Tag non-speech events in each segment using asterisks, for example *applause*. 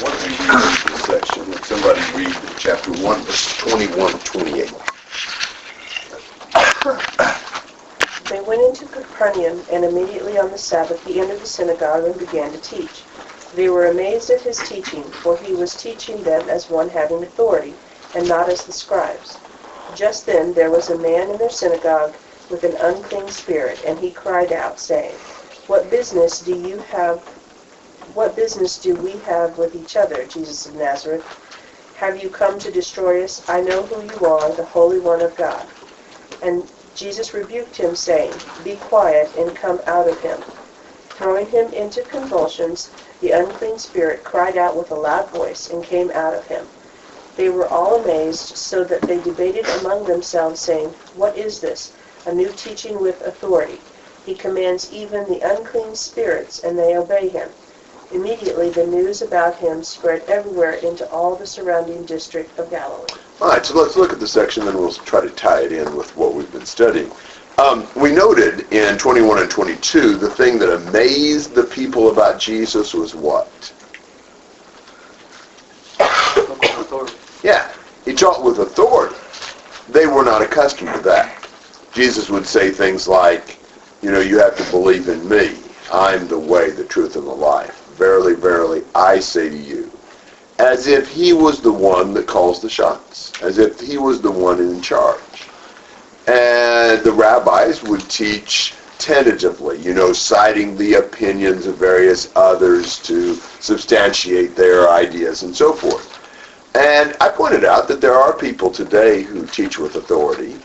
What do you read this section? Would somebody read chapter 1, verse 21 to *coughs* 28? They went into Capernaum, and immediately on the Sabbath he entered the synagogue and began to teach. They were amazed at his teaching, for he was teaching them as one having authority, and not as the scribes. Just then there was a man in their synagogue with an unclean spirit, and he cried out, saying, What business do you have? What business do we have with each other, Jesus of Nazareth? Have you come to destroy us? I know who you are, the Holy One of God. And Jesus rebuked him, saying, Be quiet and come out of him. Throwing him into convulsions, the unclean spirit cried out with a loud voice and came out of him. They were all amazed, so that they debated among themselves, saying, What is this? A new teaching with authority. He commands even the unclean spirits, and they obey him. Immediately the news about him spread everywhere into all the surrounding district of Galilee. All right, so let's look at the section, then we'll try to tie it in with what we've been studying. Um, we noted in 21 and 22 the thing that amazed the people about Jesus was what? Yeah, he taught with authority. They were not accustomed to that. Jesus would say things like, you know, you have to believe in me. I'm the way, the truth, and the life. Verily, verily, I say to you. As if he was the one that calls the shots. As if he was the one in charge. And the rabbis would teach tentatively, you know, citing the opinions of various others to substantiate their ideas and so forth. And I pointed out that there are people today who teach with authority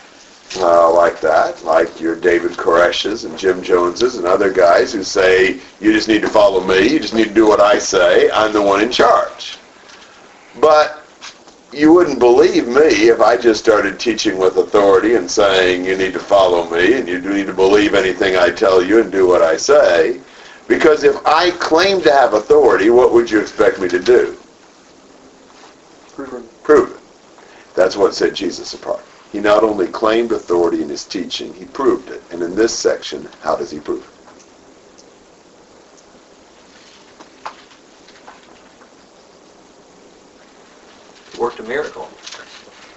uh, like that, like your David Koresh's and Jim Jones's and other guys who say, you just need to follow me, you just need to do what I say, I'm the one in charge. But you wouldn't believe me if I just started teaching with authority and saying you need to follow me and you need to believe anything I tell you and do what I say. Because if I claim to have authority, what would you expect me to do? Prove it. Prove it. That's what set Jesus apart. He not only claimed authority in his teaching, he proved it. And in this section, how does he prove it? Worked a miracle.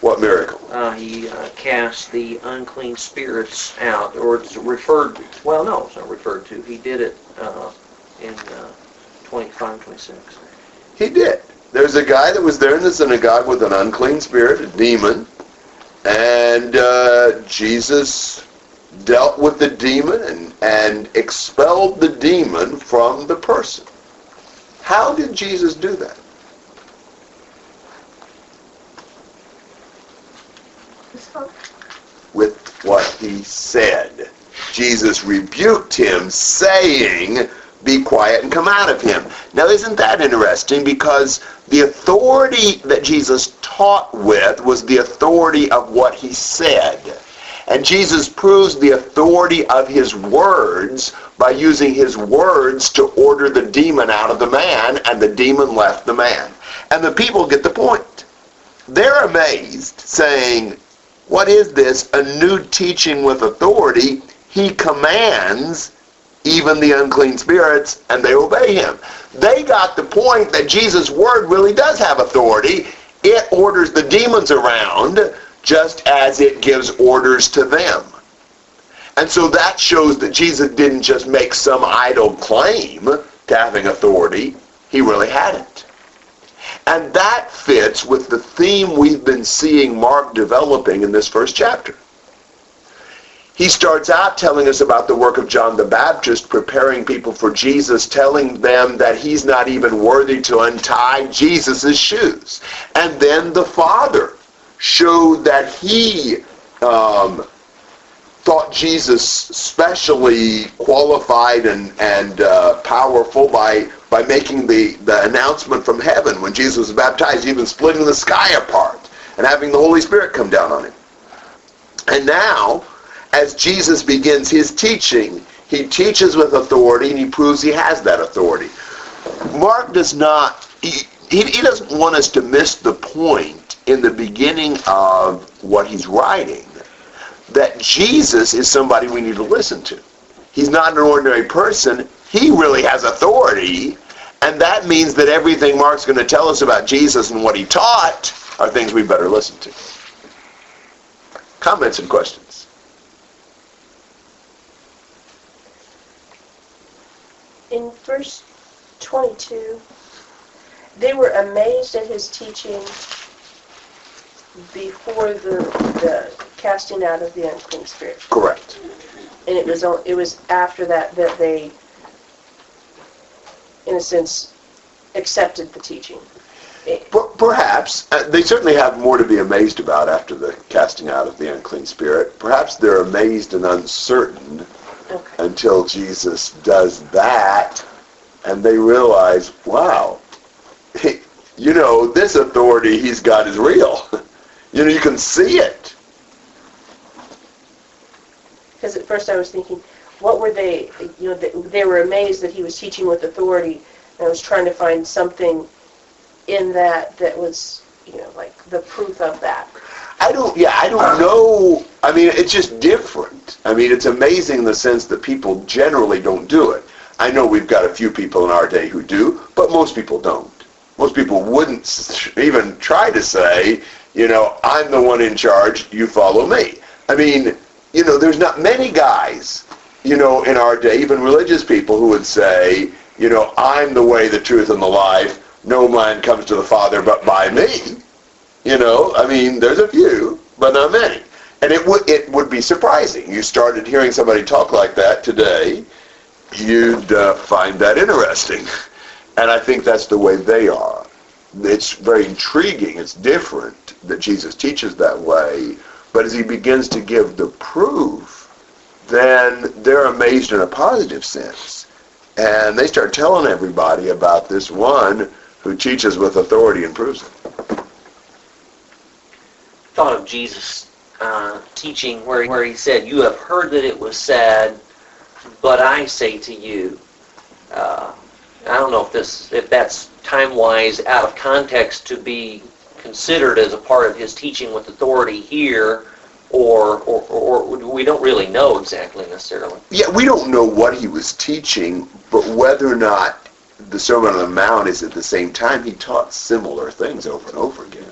What miracle? Uh, he uh, cast the unclean spirits out, or it's referred. To, well, no, it's not referred to. He did it uh, in uh, 25, 26. He did. There's a guy that was there in the synagogue with an unclean spirit, a demon, and uh, Jesus dealt with the demon and, and expelled the demon from the person. How did Jesus do that? With what he said. Jesus rebuked him, saying, be quiet and come out of him. Now isn't that interesting because the authority that Jesus taught with was the authority of what he said. And Jesus proves the authority of his words by using his words to order the demon out of the man, and the demon left the man. And the people get the point. They're amazed, saying, what is this? A new teaching with authority. He commands even the unclean spirits, and they obey him. They got the point that Jesus' word really does have authority. It orders the demons around just as it gives orders to them. And so that shows that Jesus didn't just make some idle claim to having authority. He really had it. And that fits with the theme we've been seeing Mark developing in this first chapter. He starts out telling us about the work of John the Baptist, preparing people for Jesus, telling them that he's not even worthy to untie Jesus' shoes. And then the Father showed that he um, thought Jesus specially qualified and, and uh, powerful by, by making the, the announcement from heaven when Jesus was baptized, even splitting the sky apart and having the Holy Spirit come down on him. And now, as Jesus begins his teaching, he teaches with authority and he proves he has that authority. Mark does not, he, he, he doesn't want us to miss the point in the beginning of what he's writing that Jesus is somebody we need to listen to. He's not an ordinary person. He really has authority, And that means that everything Mark's going to tell us about Jesus and what he taught are things we better listen to. Comments and questions? In verse 22, they were amazed at his teaching before the, the casting out of the unclean spirit. Correct. And it was, on- it was after that that they, in a sense, accepted the teaching. Perhaps. Uh, they certainly have more to be amazed about after the casting out of the unclean spirit. Perhaps they're amazed and uncertain Okay. until Jesus does that and they realize, wow, you know, this authority he's got is real. *laughs* You know, you can see it. Because at first I was thinking, what were they, you know, they, they were amazed that he was teaching with authority. And I was trying to find something in that that was, you know, like the proof of that. I don't, yeah, I don't know. I mean, it's just different. I mean, it's amazing in the sense that people generally don't do it. I know we've got a few people in our day who do, but most people don't. Most people wouldn't even try to say, you know, I'm the one in charge, you follow me. I mean, you know, there's not many guys, you know, in our day, even religious people who would say, you know, I'm the way, the truth, and the life. No man comes to the Father but by me. You know, I mean, there's a few, but not many. And it would it would be surprising. You started hearing somebody talk like that today, you'd uh, find that interesting. And I think that's the way they are. It's very intriguing. It's different that Jesus teaches that way. But as he begins to give the proof, then they're amazed in a positive sense. And they start telling everybody about this one who teaches with authority and proves it. Thought of Jesus uh, teaching where, where he said, You have heard that it was said, but I say to you. Uh, I don't know if this if that's time-wise out of context to be considered as a part of his teaching with authority here, or, or, or we don't really know exactly necessarily. Yeah, we don't know what he was teaching, but whether or not the Sermon on the Mount is at the same time, he taught similar things over and over again.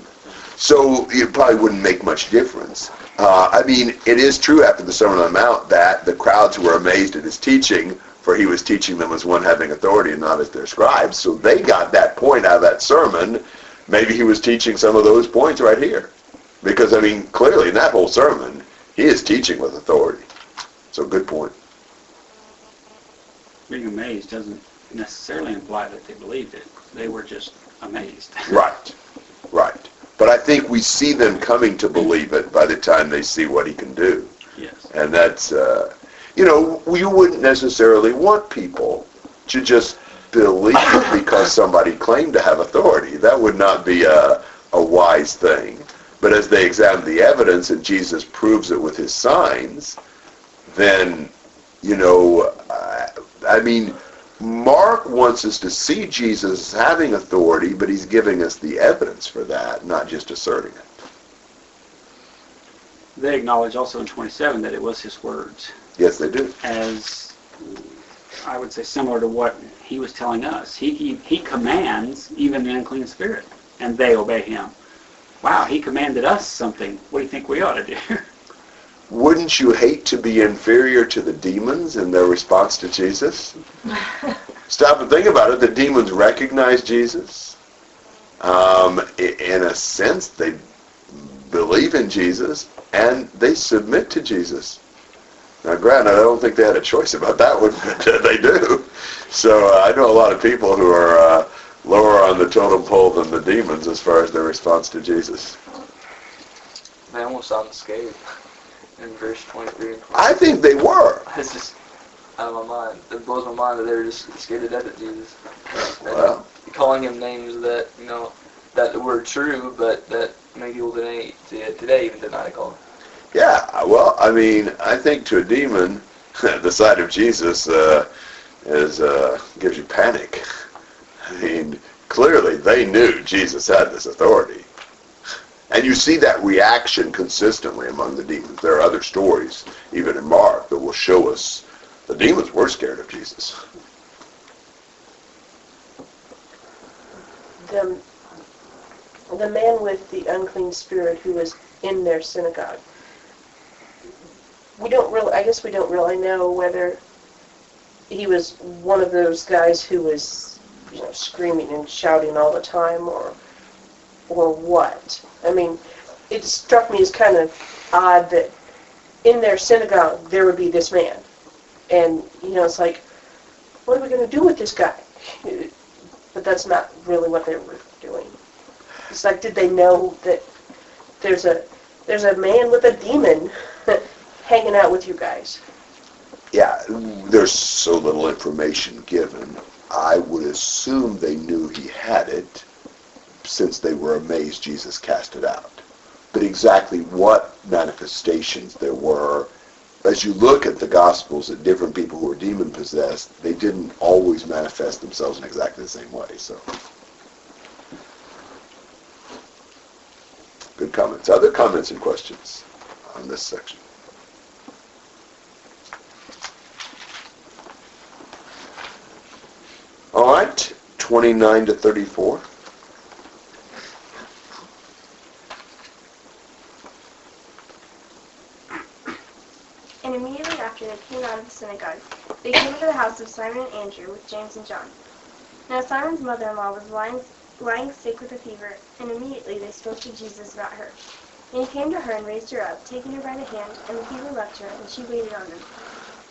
So it probably wouldn't make much difference. Uh, I mean, it is true after the Sermon on the Mount that the crowds were amazed at his teaching, for he was teaching them as one having authority and not as their scribes. So they got that point out of that sermon. Maybe he was teaching some of those points right here. Because, I mean, clearly in that whole sermon, he is teaching with authority. So good point. Being amazed doesn't necessarily imply that they believed it. They were just amazed. Right, right. But I think we see them coming to believe it by the time they see what he can do. yes. And that's, uh, you know, you wouldn't necessarily want people to just believe it *coughs* because somebody claimed to have authority. That would not be a, a wise thing. But as they examine the evidence and Jesus proves it with his signs, then, you know, I mean, Mark wants us to see Jesus having authority, but he's giving us the evidence for that, not just asserting it. They acknowledge also in 27 that it was his words, Yes, they do. as I would say similar to what he was telling us. He, he, he commands even the unclean spirit, and they obey him. Wow, he commanded us something. What do you think we ought to do? *laughs* Wouldn't you hate to be inferior to the demons in their response to Jesus? *laughs* Stop and think about it. The demons recognize Jesus. Um, in a sense, they believe in Jesus and they submit to Jesus. Now, granted, I don't think they had a choice about that one, *laughs* but they do. So uh, I know a lot of people who are uh, lower on the totem pole than the demons as far as their response to Jesus. They almost sound scared *laughs* in verse 23 and 24. I think they were. *laughs* It's just out of my mind. It blows my mind that they were just scared to death of Jesus. And calling him names that, you know, that were true, but that many people today, today even deny to call him. Yeah, well, I mean, I think to a demon, *laughs* the sight of Jesus uh, is uh, gives you panic. *laughs* I mean, clearly they knew Jesus had this authority, and you see that reaction consistently among the demons. There are other stories, even in Mark, that will show us the demons were scared of Jesus. the the man with the unclean spirit who was in their synagogue. We don't really, I guess we don't really know whether he was one of those guys who was, you know, screaming and shouting all the time, or or what. I mean, it struck me as kind of odd that in their synagogue there would be this man, and you know, it's like, what are we going to do with this guy? But that's not really what they were doing. It's like, did they know that there's a there's a man with a demon *laughs* hanging out with you guys? Yeah, there's so little information given. I would assume they knew he had it since they were amazed Jesus cast it out. But exactly what manifestations there were, as you look at the Gospels at different people who were demon possessed, they didn't always manifest themselves in exactly the same way. So, good comments. Other comments and questions on this section? All right, 29 to 34. And immediately after they came out of the synagogue, they came to the house of Simon and Andrew with James and John. Now Simon's mother-in-law was lying, lying sick with a fever, and immediately they spoke to Jesus about her. And he came to her and raised her up, taking her by the hand, and the fever left her, and she waited on them.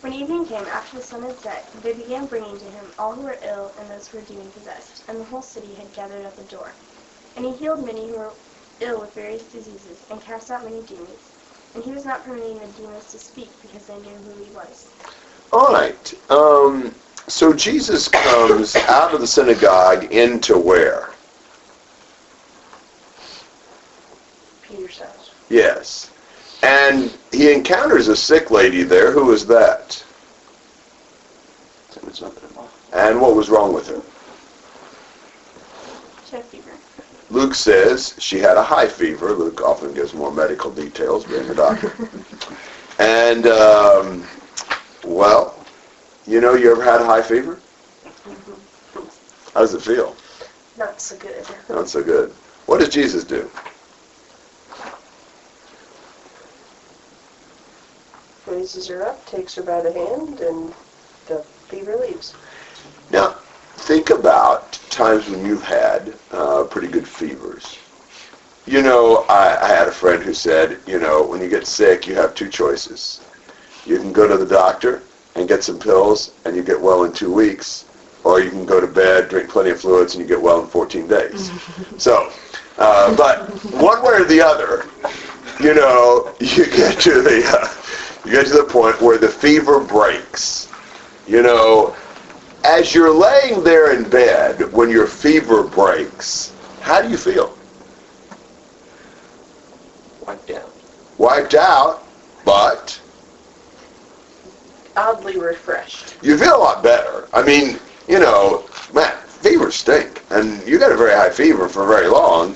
When evening came, after the sun had set, they began bringing to him all who were ill and those who were demon possessed, and the whole city had gathered at the door. And he healed many who were ill with various diseases, and cast out many demons. And he was not permitting the demons to speak because they knew who he was. All right. Um, so Jesus comes out of the synagogue into where? Peter's house. Yes. And he encounters a sick lady there. Who is that? And what was wrong with her? She had fever. Luke says she had a high fever. Luke often gives more medical details, being a doctor. *laughs* and, um, well, you know, you ever had a high fever? How does it feel? Not so good. Not so good. What does Jesus do? Raises her up, takes her by the hand, and the fever leaves. Now, think about times when you've had uh, pretty good fevers. You know, I, I had a friend who said, you know, when you get sick, you have two choices. You can go to the doctor and get some pills, and you get well in two weeks, or you can go to bed, drink plenty of fluids, and you get well in 14 days. *laughs* so, uh, but one way or the other, you know, you get to the uh, you get to the point where the fever breaks. You know, as you're laying there in bed when your fever breaks, how do you feel? Wiped out. Wiped out, but Oddly refreshed. you feel a lot better. I mean, you know, man, fevers stink, and you got a very high fever for very long.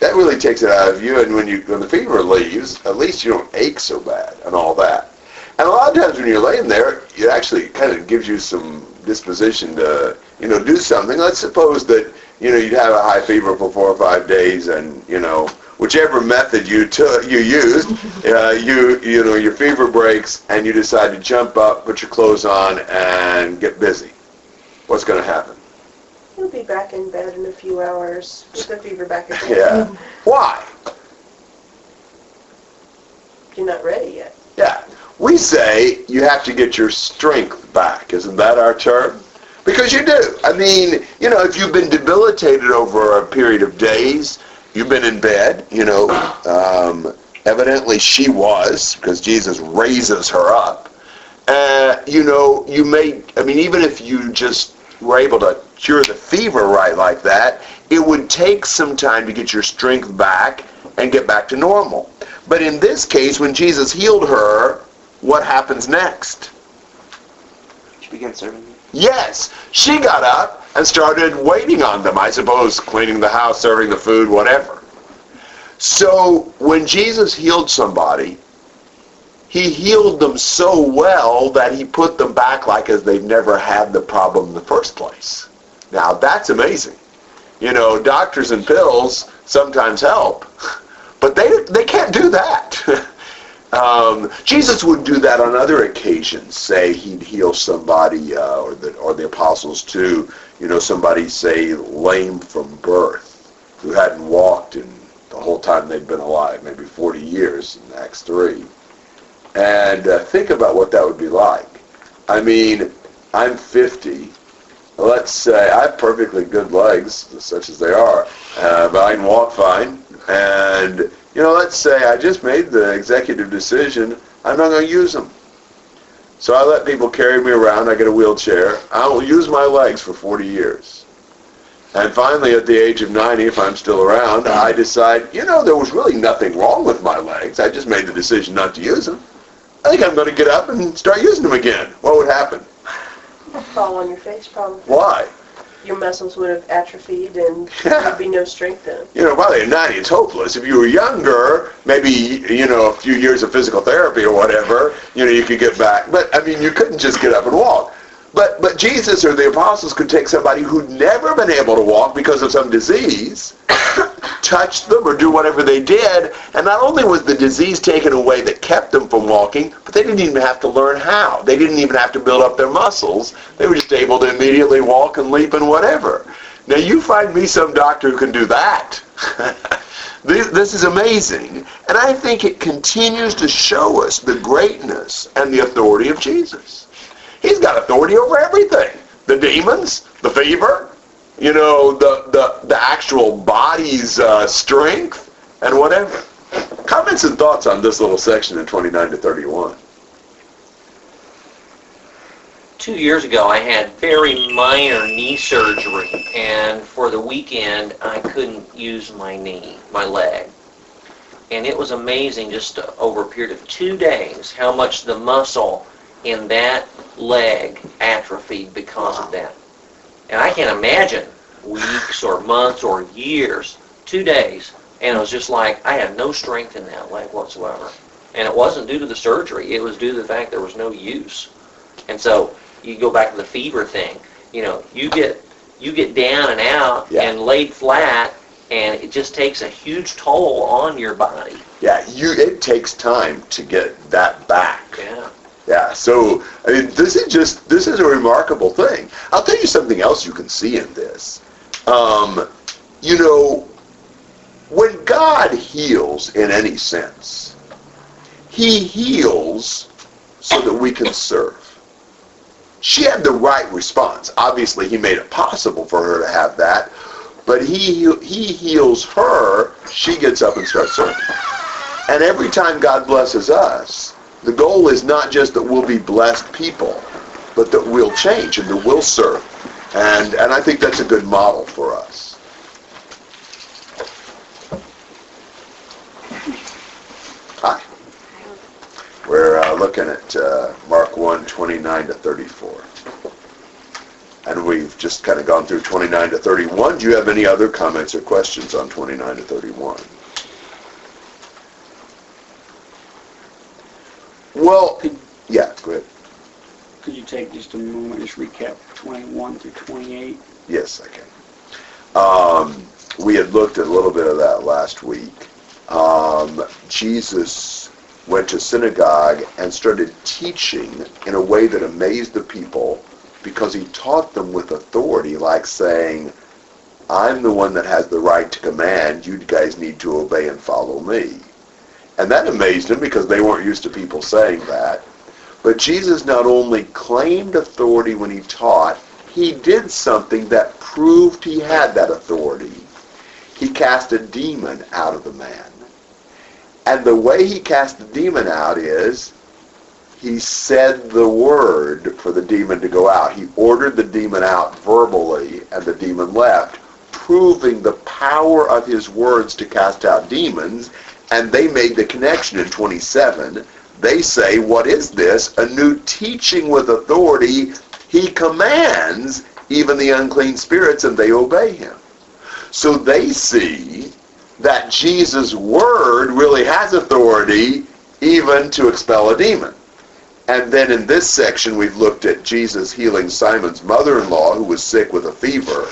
That really takes it out of you, and when you when the fever leaves, at least you don't ache so bad and all that. And a lot of times when you're laying there, it actually kind of gives you some disposition to, you know, do something. Let's suppose that, you know, you'd have a high fever for four or five days, and you know, whichever method you took, you used, *laughs* uh, you you know, your fever breaks, and you decide to jump up, put your clothes on, and get busy. What's going to happen? He'll be back in bed in a few hours with the fever back again. *laughs* Yeah. Why? You're not ready yet. Yeah. We say you have to get your strength back. Isn't that our term? Because you do. I mean, you know, if you've been debilitated over a period of days, you've been in bed, you know, um, evidently she was, because Jesus raises her up. Uh, you know, you may, I mean, even if you just were able to cure the fever right like that, it would take some time to get your strength back and get back to normal. But in this case, when Jesus healed her, what happens next? She began serving me. Yes, she got up and started waiting on them, I suppose, cleaning the house, serving the food, whatever. So when Jesus healed somebody, he healed them so well that he put them back like as they've never had the problem in the first place. Now that's amazing. You know, doctors and pills sometimes help, *laughs* but they they can't do that. *laughs* um, Jesus would do that on other occasions. Say he'd heal somebody, uh, or the or the apostles too. You know, somebody say lame from birth, who hadn't walked in the whole time they'd been alive, maybe 40 years in Acts 3. And uh, think about what that would be like. I mean, I'm 50. Let's say I have perfectly good legs, such as they are, uh, but I can walk fine. And, you know, let's say I just made the executive decision, I'm not going to use them. So I let people carry me around. I get a wheelchair. I will use my legs for 40 years. And finally, at the age of 90, if I'm still around, I decide, you know, there was really nothing wrong with my legs. I just made the decision not to use them. I think I'm going to get up and start using them again. What would happen? Fall on your face, probably. Why? Your muscles would have atrophied and *laughs* there'd be no strength in them. You know, by the 90, it's hopeless. If you were younger, maybe, you know, a few years of physical therapy or whatever, you know, you could get back. But, I mean, you couldn't just get up and walk. But, but Jesus or the apostles could take somebody who'd never been able to walk because of some disease, touch them or do whatever they did, and not only was the disease taken away that kept them from walking, but they didn't even have to learn how. They didn't even have to build up their muscles. They were just able to immediately walk and leap and whatever. Now you find me some doctor who can do that. *laughs* this, this is amazing. And I think it continues to show us the greatness and the authority of Jesus. He's got authority over everything. The demons, the fever, you know, the, the, the actual body's uh, strength, and whatever. Comments and thoughts on this little section in 29 to 31. Two years ago, I had very minor knee surgery, and for the weekend, I couldn't use my knee, my leg. And it was amazing just over a period of two days how much the muscle in that leg atrophied because of that. And I can't imagine weeks or months or years, two days, and it was just like I had no strength in that leg whatsoever. And it wasn't due to the surgery, it was due to the fact there was no use. And so you go back to the fever thing. You know, you get you get down and out Yeah. and laid flat and it just takes a huge toll on your body. Yeah, you. It takes time to get that back. Yeah. Yeah, so I mean, this is just this is a remarkable thing. I'll tell you something else you can see in this. Um, you know, when God heals in any sense, He heals so that we can serve. She had the right response. Obviously, He made it possible for her to have that, but He He heals her. She gets up and starts serving. And every time God blesses us, the goal is not just that we'll be blessed people, but that we'll change and that we'll serve. And, and I think that's a good model for us. Hi. We're uh, looking at uh, Mark 1, 29 to 34. And we've just kind of gone through 29 to 31. Do you have any other comments or questions on 29 to 31? Well, Could, yeah, go ahead. could you take just a moment, just recap 21 through 28? Yes, I can. Um, we had looked at a little bit of that last week. Um, Jesus went to synagogue and started teaching in a way that amazed the people because he taught them with authority, like saying, I'm the one that has the right to command. You guys need to obey and follow me. And that amazed them because they weren't used to people saying that. But Jesus not only claimed authority when he taught, he did something that proved he had that authority. He cast a demon out of the man. And the way he cast the demon out is he said the word for the demon to go out. He ordered the demon out verbally, and the demon left, proving the power of his words to cast out demons. And they made the connection in 27. They say, what is this? A new teaching with authority. He commands even the unclean spirits, and they obey him. So they see that Jesus' word really has authority even to expel a demon. And then in this section, we've looked at Jesus healing Simon's mother-in-law who was sick with a fever.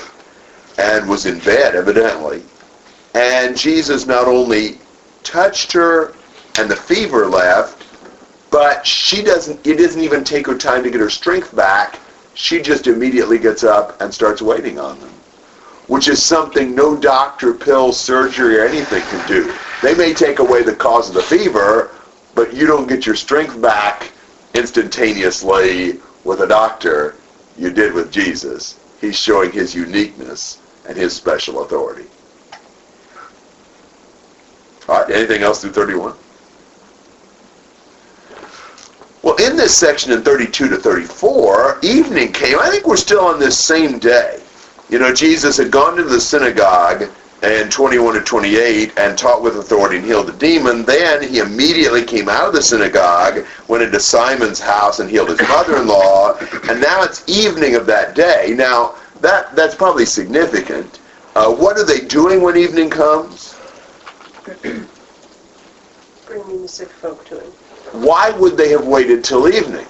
and was in bed, evidently. And Jesus not only touched her and the fever left, but she doesn't, it doesn't even take her time to get her strength back. She just immediately gets up and starts waiting on them, which is something no doctor, pill, surgery, or anything can do. They may take away the cause of the fever, but you don't get your strength back instantaneously with a doctor. You did with Jesus. He's showing his uniqueness and his special authority. All right, anything else through 31? Well, in this section in 32 to 34, evening came. I think we're still on this same day. You know, Jesus had gone to the synagogue in 21 to 28 and taught with authority and healed the demon. Then he immediately came out of the synagogue, went into Simon's house and healed his mother-in-law. And now it's evening of that day. Now, that that's probably significant. Uh, what are they doing when evening comes? *clears throat* Bringing the sick folk to him. Why would they have waited till evening?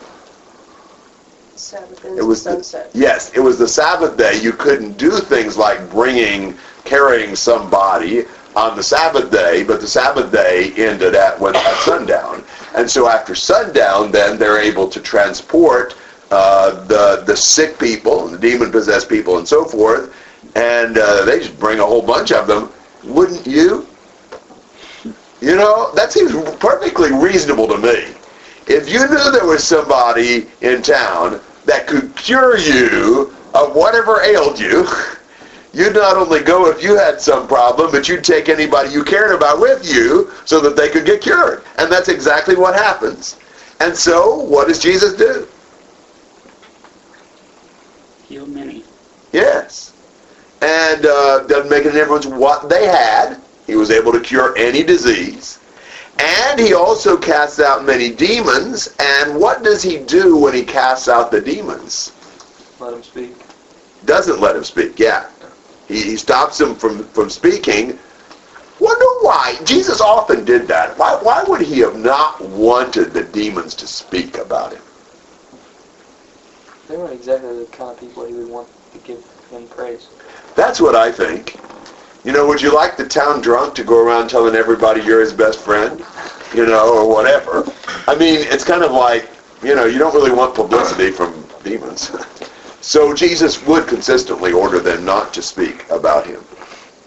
Sabbath It was the- Yes, it was the Sabbath day. You couldn't do things like bringing, carrying somebody on the Sabbath day, but the Sabbath day ended at when at sundown. And so after sundown, then they're able to transport uh, the the sick people, the demon possessed people, and so forth. And uh, they just bring a whole bunch of them. Wouldn't you? You know, that seems perfectly reasonable to me. If you knew there was somebody in town that could cure you of whatever ailed you, you'd not only go if you had some problem, but you'd take anybody you cared about with you so that they could get cured. And that's exactly what happens. And so, what does Jesus do? Heal many. Yes. And uh, doesn't make any difference what they had. He was able to cure any disease. And he also casts out many demons. And what does he do when he casts out the demons? Let him speak. Doesn't let him speak, yeah. He, he stops him from, from speaking. Wonder why? Jesus often did that. Why, why would he have not wanted the demons to speak about him? They weren't exactly the kind of people he would want to give him praise. That's what I think. You know, would you like the town drunk to go around telling everybody you're his best friend? You know, or whatever. I mean, it's kind of like, you know, you don't really want publicity from demons. *laughs* so Jesus would consistently order them not to speak about him.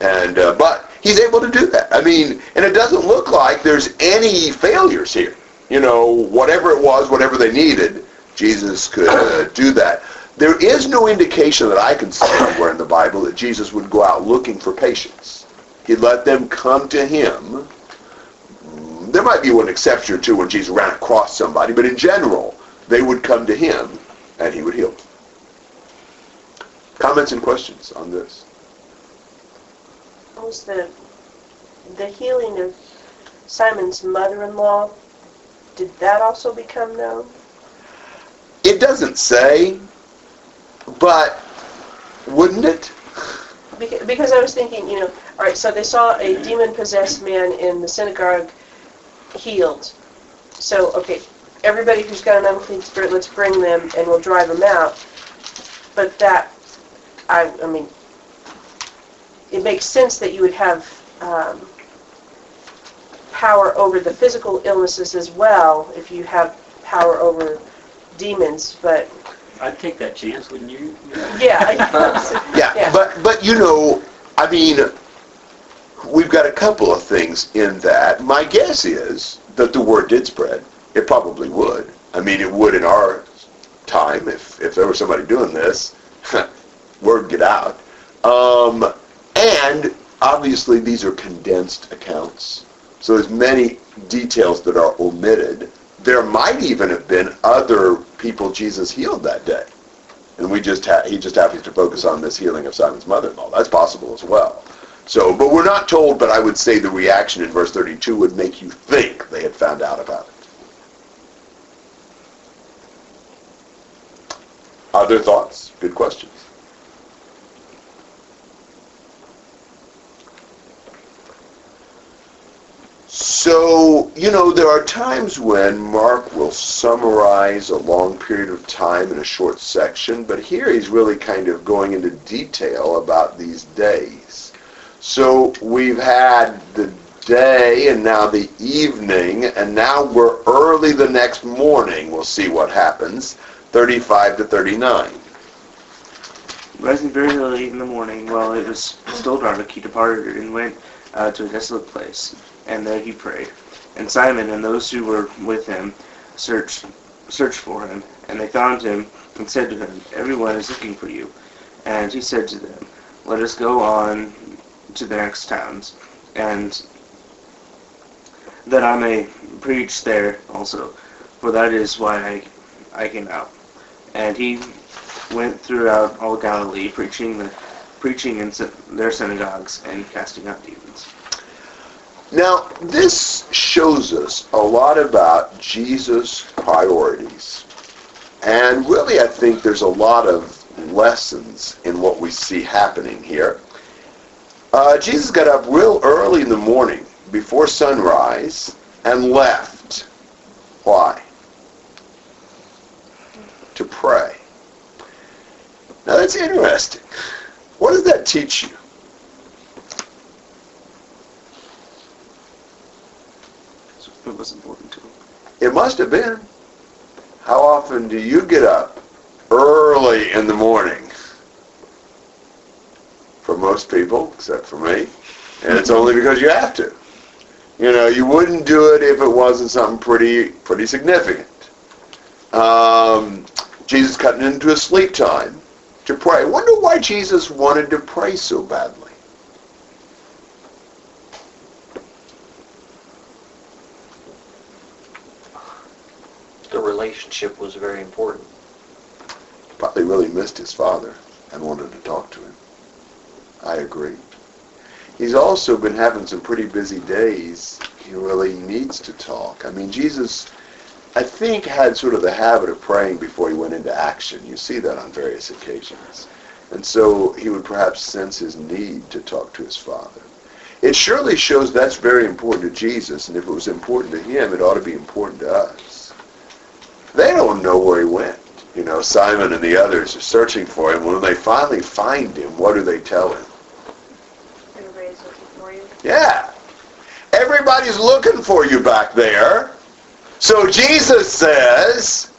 And uh, but he's able to do that. I mean, and it doesn't look like there's any failures here. You know, whatever it was, whatever they needed, Jesus could uh, do that. There is no indication that I can see anywhere in the Bible that Jesus would go out looking for patients. He'd let them come to him. There might be one exception or two when Jesus ran across somebody, but in general, they would come to him and he would heal. them. Comments and questions on this? Was the the healing of Simon's mother-in-law? Did that also become known? It doesn't say, but wouldn't it? Because I was thinking, you know, all right, so they saw a demon-possessed man in the synagogue healed. So, okay, everybody who's got an unclean spirit, let's bring them and we'll drive them out. But that, I, I mean, it makes sense that you would have um, power over the physical illnesses as well if you have power over demons. But I'd take that chance, wouldn't you? yeah, I *laughs* guess. Yeah, Yeah. but but you know, I mean, we've got a couple of things in that. My guess is that the word did spread. It probably would. I mean, it would in our time if if there was somebody doing this, *laughs* word get out. Um, and obviously, these are condensed accounts, so there's many details that are omitted. There might even have been other people Jesus healed that day and we just ha- he just happens to focus on this healing of Simon's mother-in-law. That's possible as well. So, but we're not told. But I would say the reaction in verse 32 would make you think they had found out about it. Other thoughts? Good questions. So, you know, there are times when Mark will summarize a long period of time in a short section, but here he's really kind of going into detail about these days. So we've had the day and now the evening, and now we're early the next morning. We'll see what happens. 35 to 39. Rising very early in the morning, while it was still dark, he departed and went uh, to a desolate place, and there he prayed. And Simon and those who were with him searched searched for him, and they found him and said to him, Everyone is looking for you. And he said to them, Let us go on to the next towns, and that I may preach there also, for that is why I, I came out. And he went throughout all Galilee, preaching the preaching in their synagogues and casting out demons. Now, this shows us a lot about Jesus' priorities. And really, I think there's a lot of lessons in what we see happening here. Uh, Jesus got up real early in the morning, before sunrise, and left. Why? To pray. Now, that's interesting. What does that teach you? It was important to him. It must have been. How often do you get up early in the morning? For most people, except for me. And it's only because you have to. You know, you wouldn't do it if it wasn't something pretty pretty significant. Um, Jesus cutting into his sleep time to pray. Wonder why Jesus wanted to pray so badly. The relationship was very important. Probably really missed his father and wanted to talk to him. I agree. He's also been having some pretty busy days. He really needs to talk. I mean, Jesus, I think, had sort of the habit of praying before he went into action. You see that on various occasions. And so he would perhaps sense his need to talk to his father. It surely shows that's very important to Jesus, and if it was important to him, it ought to be important to us. They don't know where he went. You know, Simon and the others are searching for him. When they finally find him, what do they tell him? Everybody's looking for you. Yeah. Everybody's looking for you back there. So Jesus says,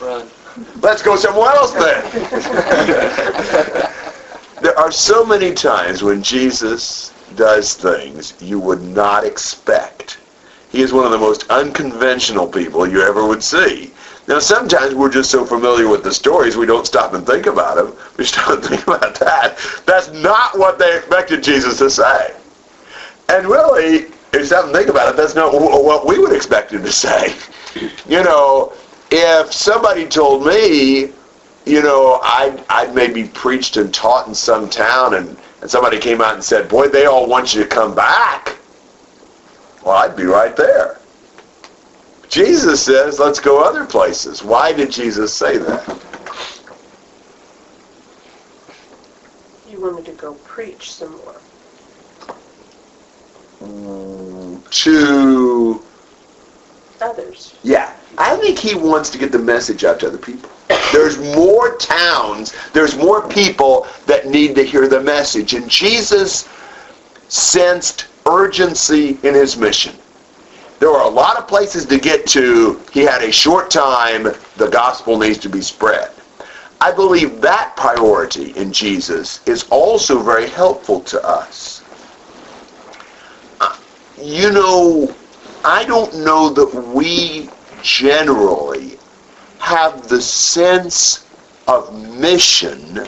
Run. let's go somewhere else then. *laughs* there are so many times when Jesus does things you would not expect. He is one of the most unconventional people you ever would see. Now, sometimes we're just so familiar with the stories we don't stop and think about them. We stop and think about that. That's not what they expected Jesus to say. And really, if you stop and think about it, that's not wh- what we would expect him to say. You know, if somebody told me, you know, I'd, I'd maybe preached and taught in some town and, and somebody came out and said, boy, they all want you to come back. Well, I'd be right there. Jesus says, let's go other places. Why did Jesus say that? You want me to go preach some more. Mm, to, Others. yeah, I think he wants to get the message out to other people. There's more towns, there's more people that need to hear the message. And Jesus sensed urgency in his mission. There were a lot of places to get to. He had a short time. The gospel needs to be spread. I believe that priority in Jesus is also very helpful to us. You know, I don't know that we generally have the sense of mission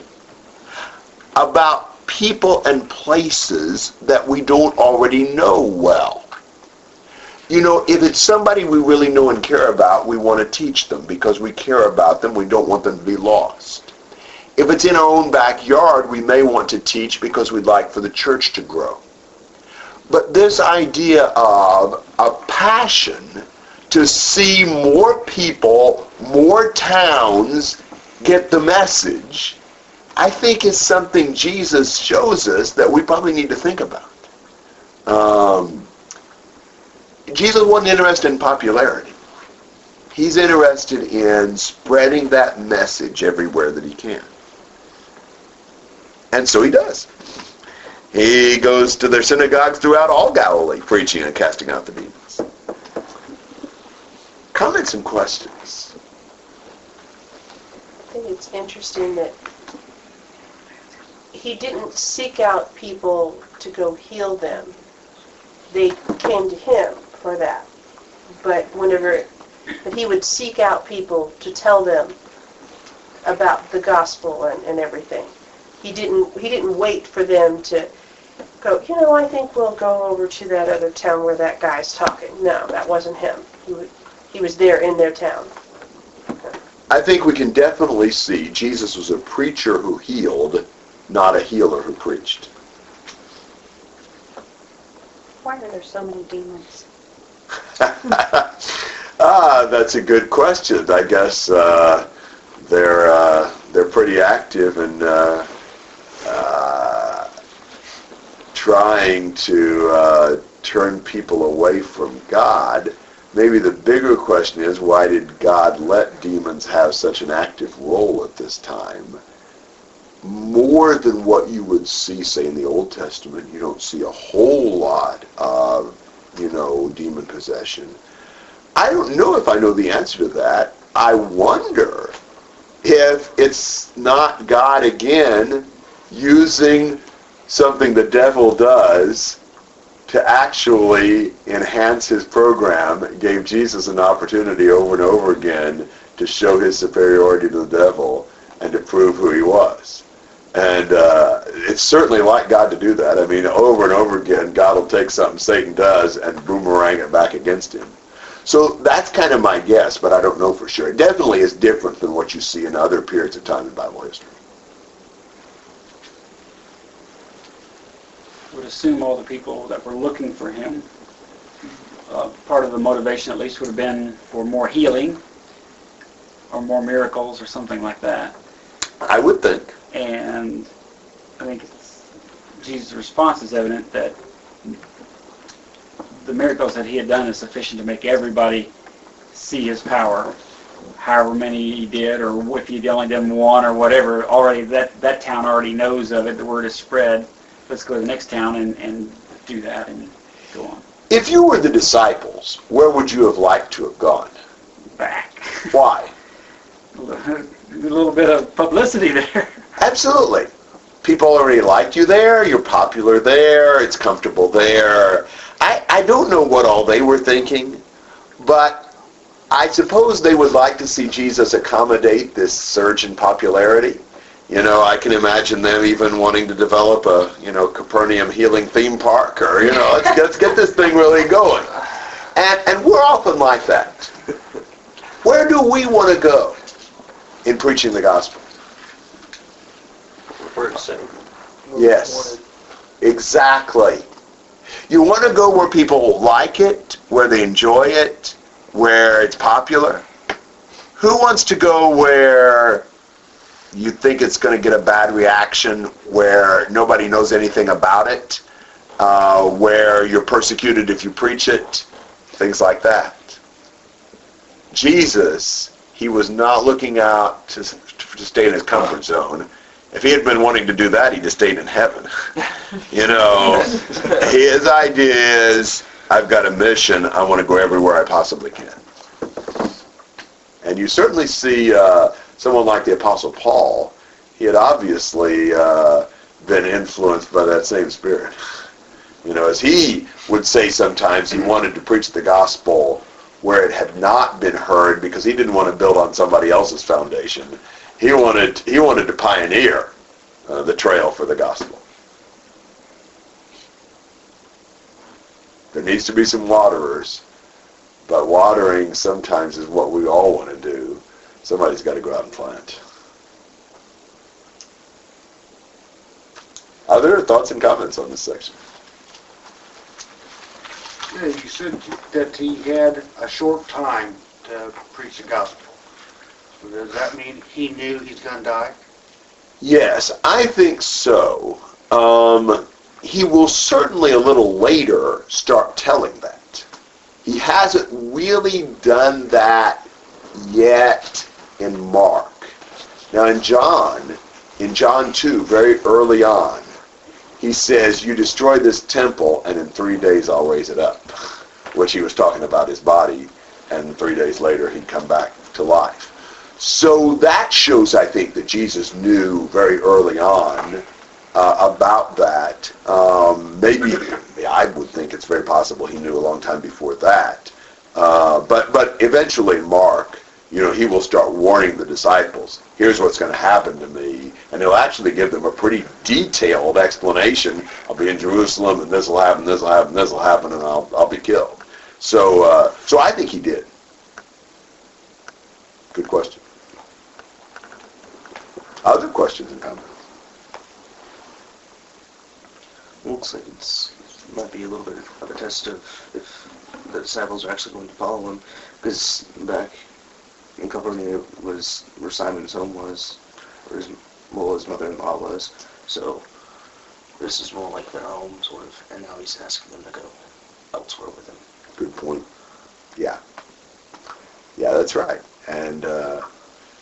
about people and places that we don't already know well. You know, if it's somebody we really know and care about, we want to teach them because we care about them. We don't want them to be lost. If it's in our own backyard, we may want to teach because we'd like for the church to grow. But this idea of a passion to see more people, more towns get the message, I think is something Jesus shows us that we probably need to think about. Um, Jesus wasn't interested in popularity. He's interested in spreading that message everywhere that he can. And so he does. He goes to their synagogues throughout all Galilee, preaching and casting out the demons. Comments and questions? I think it's interesting that he didn't seek out people to go heal them. They came to him for that. But whenever, but he would seek out people to tell them about the gospel and, and everything. He didn't, he didn't wait for them to go, you know, I think we'll go over to that other town where that guy's talking. No, that wasn't him. He, would, he was there in their town. I think we can definitely see Jesus was a preacher who healed, not a healer who preached. Why are there so many demons? *laughs* ah, that's a good question. I guess uh, they're uh, they're pretty active and uh, uh, trying to uh, turn people away from God. Maybe the bigger question is why did God let demons have such an active role at this time? More than what you would see, say, in the Old Testament, you don't see a whole lot of, you know, demon possession. I don't know if I know the answer to that. I wonder if it's not God again using something the devil does to actually enhance his program gave Jesus an opportunity over and over again to show his superiority to the devil and to prove who he was. And uh, it's certainly like God to do that. I mean, over and over again, God will take something Satan does and boomerang it back against him. So that's kind of my guess, but I don't know for sure. It definitely is different than what you see in other periods of time in Bible history. Would assume all the people that were looking for him, uh, part of the motivation at least would have been for more healing or more miracles or something like that. I would think. And I think it's, Jesus' response is evident that the miracles that he had done is sufficient to make everybody see his power. However many he did, or if he only done one or whatever, already that, that town already knows of it. The word is spread. Let's go to the next town and, and do that and go on. If you were the disciples, where would you have liked to have gone? Back. Why? *laughs* a little bit of publicity there. Absolutely. People already liked you there. You're popular there. It's comfortable there. I, I don't know what all they were thinking, but I suppose they would like to see Jesus accommodate this surge in popularity. You know, I can imagine them even wanting to develop a, you know, Capernaum healing theme park or, you know, let's, let's get this thing really going. And, and we're often like that. Where do we want to go in preaching the gospel? Where it's. Yes. Exactly. You want to go where people like it, where they enjoy it, where it's popular. Who wants to go where you think it's going to get a bad reaction, where nobody knows anything about it, uh, where you're persecuted if you preach it, things like that? Jesus, he was not looking out to, to stay in his comfort zone. If he had been wanting to do that, he'd have stayed in heaven. *laughs* you know, *laughs* his idea is, I've got a mission. I want to go everywhere I possibly can. And you certainly see uh, someone like the Apostle Paul. He had obviously uh, been influenced by that same spirit. *laughs* You know, as he would say sometimes, he wanted to preach the gospel where it had not been heard because he didn't want to build on somebody else's foundation. He wanted he wanted to pioneer uh, the trail for the gospel. There needs to be some waterers, but watering sometimes is what we all want to do. Somebody's got to go out and plant. Other thoughts and comments on this section? Yeah, you said that he had a short time to preach the gospel. So does that mean he knew he's going to die? Yes, I think so. Um, he will certainly a little later start telling that. He hasn't really done that yet in Mark. Now in John, in John 2, very early on, he says, you destroy this temple and in three days I'll raise it up. Which he was talking about his body and three days later he'd come back to life. So that shows, I think, that Jesus knew very early on uh, about that. Um, maybe I would think it's very possible he knew a long time before that. Uh, but but eventually, Mark, you know, he will start warning the disciples. Here's what's going to happen to me, and he'll actually give them a pretty detailed explanation. I'll be in Jerusalem, and this will happen, this will happen, this will happen, and I'll I'll be killed. So uh, so I think he did. Good question. Other questions and comments? Looks like it's might be a little bit of a test of if the disciples are actually going to follow him, because back in Capernaum was where Simon's home was, or his, well, his mother-in-law was. So this is more like their home, sort of, and now he's asking them to go elsewhere with him. Good point. Yeah. Yeah, that's right. And uh,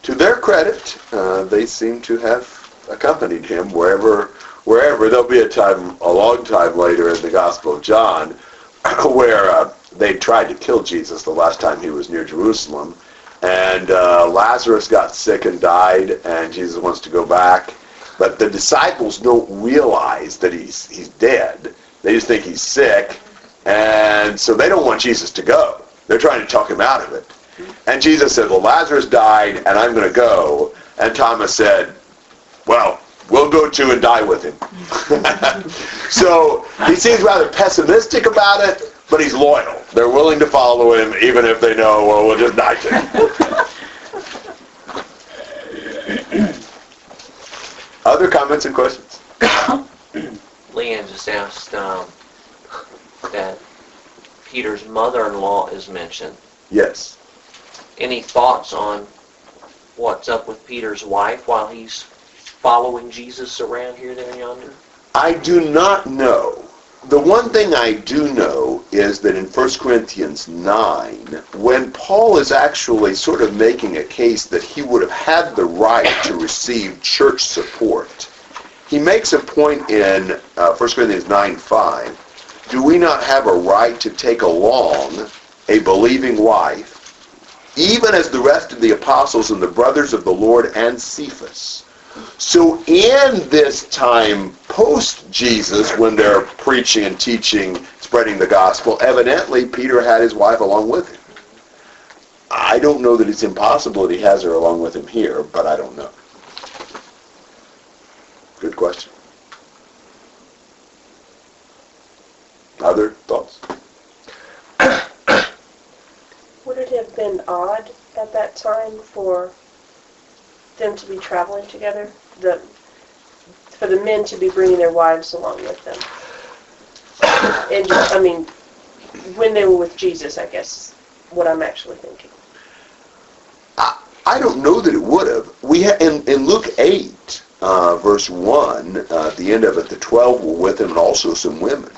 to their credit, uh, they seem to have accompanied him wherever wherever. There'll be a time, a long time later in the Gospel of John, *coughs* where uh, they tried to kill Jesus the last time he was near Jerusalem, and uh, Lazarus got sick and died, and Jesus wants to go back, but the disciples don't realize that he's he's dead. They just think he's sick, and so they don't want Jesus to go. They're trying to talk him out of it. And Jesus said, well, Lazarus died, and I'm going to go. And Thomas said, well, we'll go too and die with him. *laughs* so he seems rather pessimistic about it, but he's loyal. They're willing to follow him, even if they know, well, we'll just die together. *laughs* Other comments and questions? *coughs* Leanne just asked um, that Peter's mother-in-law is mentioned. Yes. Any thoughts on what's up with Peter's wife while he's following Jesus around here, there, and yonder? I do not know. The one thing I do know is that in 1 Corinthians 9, when Paul is actually sort of making a case that he would have had the right to receive church support, he makes a point in uh, 1 Corinthians 9, 5, do we not have a right to take along a believing wife, even as the rest of the apostles and the brothers of the Lord and Cephas? So in this time post-Jesus, when they're preaching and teaching, spreading the gospel, evidently Peter had his wife along with him. I don't know that it's impossible that he has her along with him here, but I don't know. Good question. Other thoughts? *coughs* Would it have been odd at that time for them to be traveling together? The for the men to be bringing their wives along with them? And just, I mean, when they were with Jesus, I guess, what I'm actually thinking. I, I don't know that it would have. We ha- in, in Luke 8, uh, verse 1, uh, at the end of it, the 12 were with him and also some women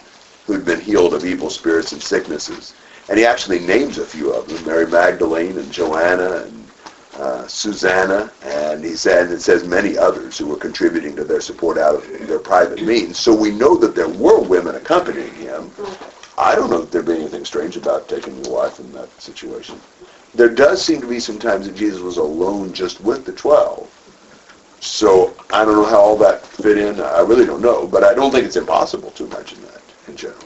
who'd been healed of evil spirits and sicknesses. And he actually names a few of them, Mary Magdalene and Joanna and uh, Susanna, and he said it says many others who were contributing to their support out of their private means. So we know that there were women accompanying him. I don't know that there'd be anything strange about taking your wife in that situation. There does seem to be some times that Jesus was alone just with the twelve. So I don't know how all that fit in. I really don't know, but I don't think it's impossible to imagine that in general.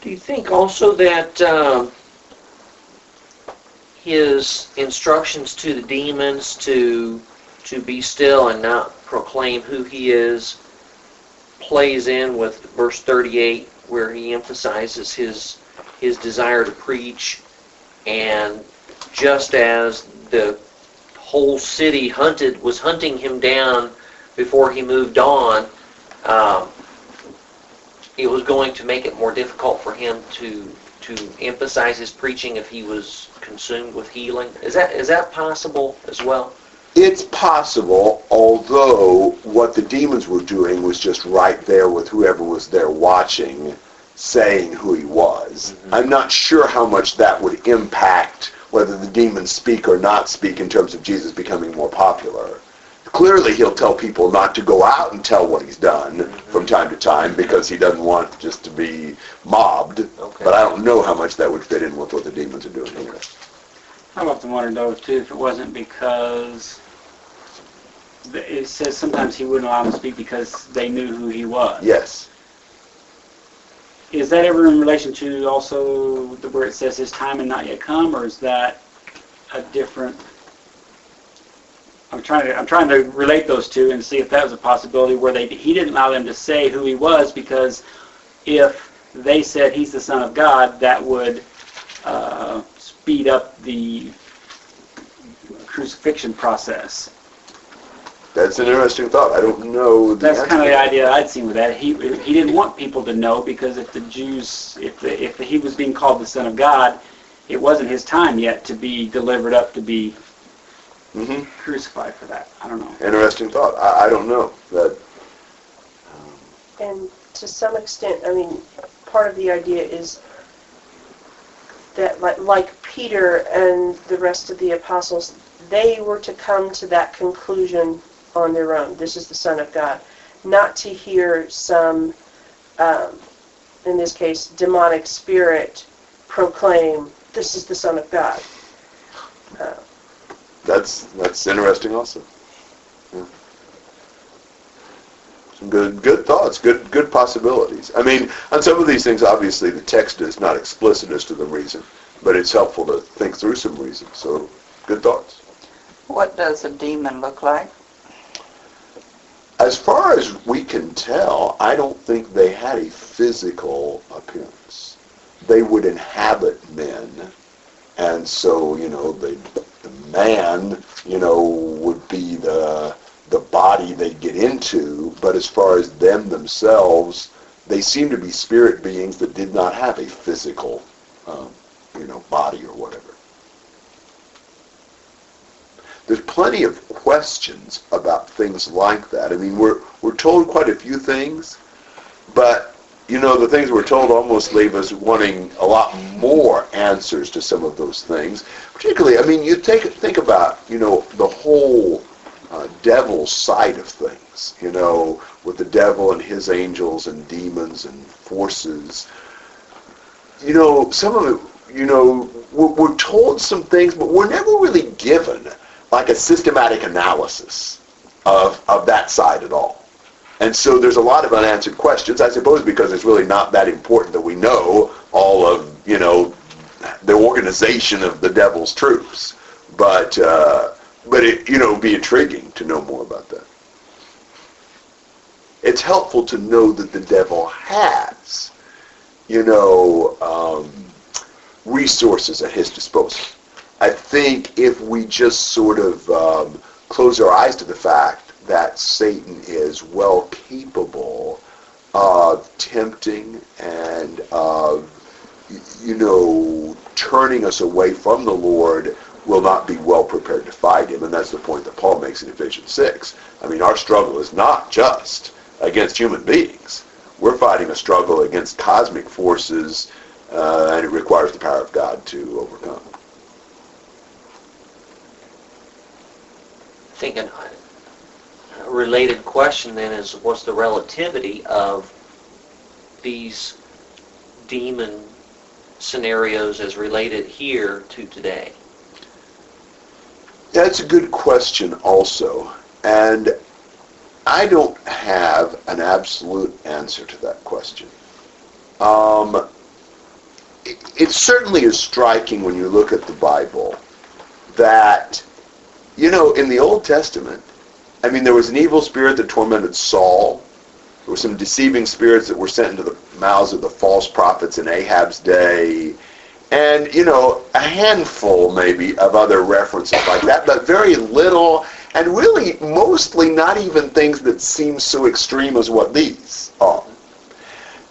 Do you think also that uh, his instructions to the demons to to be still and not proclaim who he is plays in with verse 38 where he emphasizes his his desire to preach. And just as the whole city hunted was hunting him down before he moved on um, it was going to make it more difficult for him to to emphasize his preaching if he was consumed with healing. Is that is that possible as well? It's possible, although what the demons were doing was just right there with whoever was there watching, saying who he was. Mm-hmm. I'm not sure how much that would impact whether the demons speak or not speak in terms of Jesus becoming more popular. Clearly, he'll tell people not to go out and tell what he's done from time to time because he doesn't want just to be mobbed. Okay. But I don't know how much that would fit in with what the demons are doing here. I've often wondered though too if it wasn't because it says sometimes he wouldn't allow them to speak because they knew who he was. Yes. Is that ever in relation to also the, where it says his time and not yet come, or is that a different? I'm trying to I'm trying to relate those two and see if that was a possibility where they he didn't allow them to say who he was because if they said he's the son of God, that would uh, speed up the crucifixion process. That's an interesting thought. I don't know the That's answer kind of the idea I'd seen with that. He he didn't want people to know because if the Jews, if the, if he was being called the Son of God, it wasn't his time yet to be delivered up to be Mhm. crucified for that. I don't know. Interesting thought. I, I don't know. That And to some extent, I mean, part of the idea is that like, like Peter and the rest of the apostles, they were to come to that conclusion on their own. This is the Son of God. Not to hear some, um, in this case, demonic spirit proclaim, this is the Son of God. Uh, that's that's interesting also. Yeah. Some good good thoughts, good good possibilities. I mean, on some of these things, obviously the text is not explicit as to the reason, but it's helpful to think through some reasons. So, good thoughts. What does a demon look like? As far as we can tell, I don't think they had a physical appearance. They would inhabit men, and so you know the the man, you know, would be the the body they'd get into. But as far as them themselves, they seem to be spirit beings that did not have a physical, um, you know, body or whatever. There's plenty of questions about things like that. I mean, we're we're told quite a few things, but you know, the things we're told almost leave us wanting a lot more answers to some of those things. Particularly, I mean, you take think about you know the whole uh, devil side of things. You know, with the devil and his angels and demons and forces. You know, some of it. You know, we're, we're told some things, but we're never really given like a systematic analysis of, of that side at all. And so there's a lot of unanswered questions, I suppose because it's really not that important that we know all of, you know, the organization of the devil's troops. But, uh, but it, you know, be intriguing to know more about that. It's helpful to know that the devil has, you know, um, resources at his disposal. I think if we just sort of um, close our eyes to the fact that Satan is well capable of tempting and of, you know, turning us away from the Lord, will not be well prepared to fight him. And that's the point that Paul makes in Ephesians 6. I mean, our struggle is not just against human beings. We're fighting a struggle against cosmic forces, uh, and it requires the power of God to overcome. thinking a related question then is what's the relativity of these demon scenarios as related here to today? That's a good question also. And I don't have an absolute answer to that question. Um, it, it certainly is striking when you look at the Bible that, you know, in the Old Testament, I mean, there was an evil spirit that tormented Saul. There were some deceiving spirits that were sent into the mouths of the false prophets in Ahab's day. And, you know, a handful maybe of other references like that, but very little, and really mostly not even things that seem so extreme as what these are.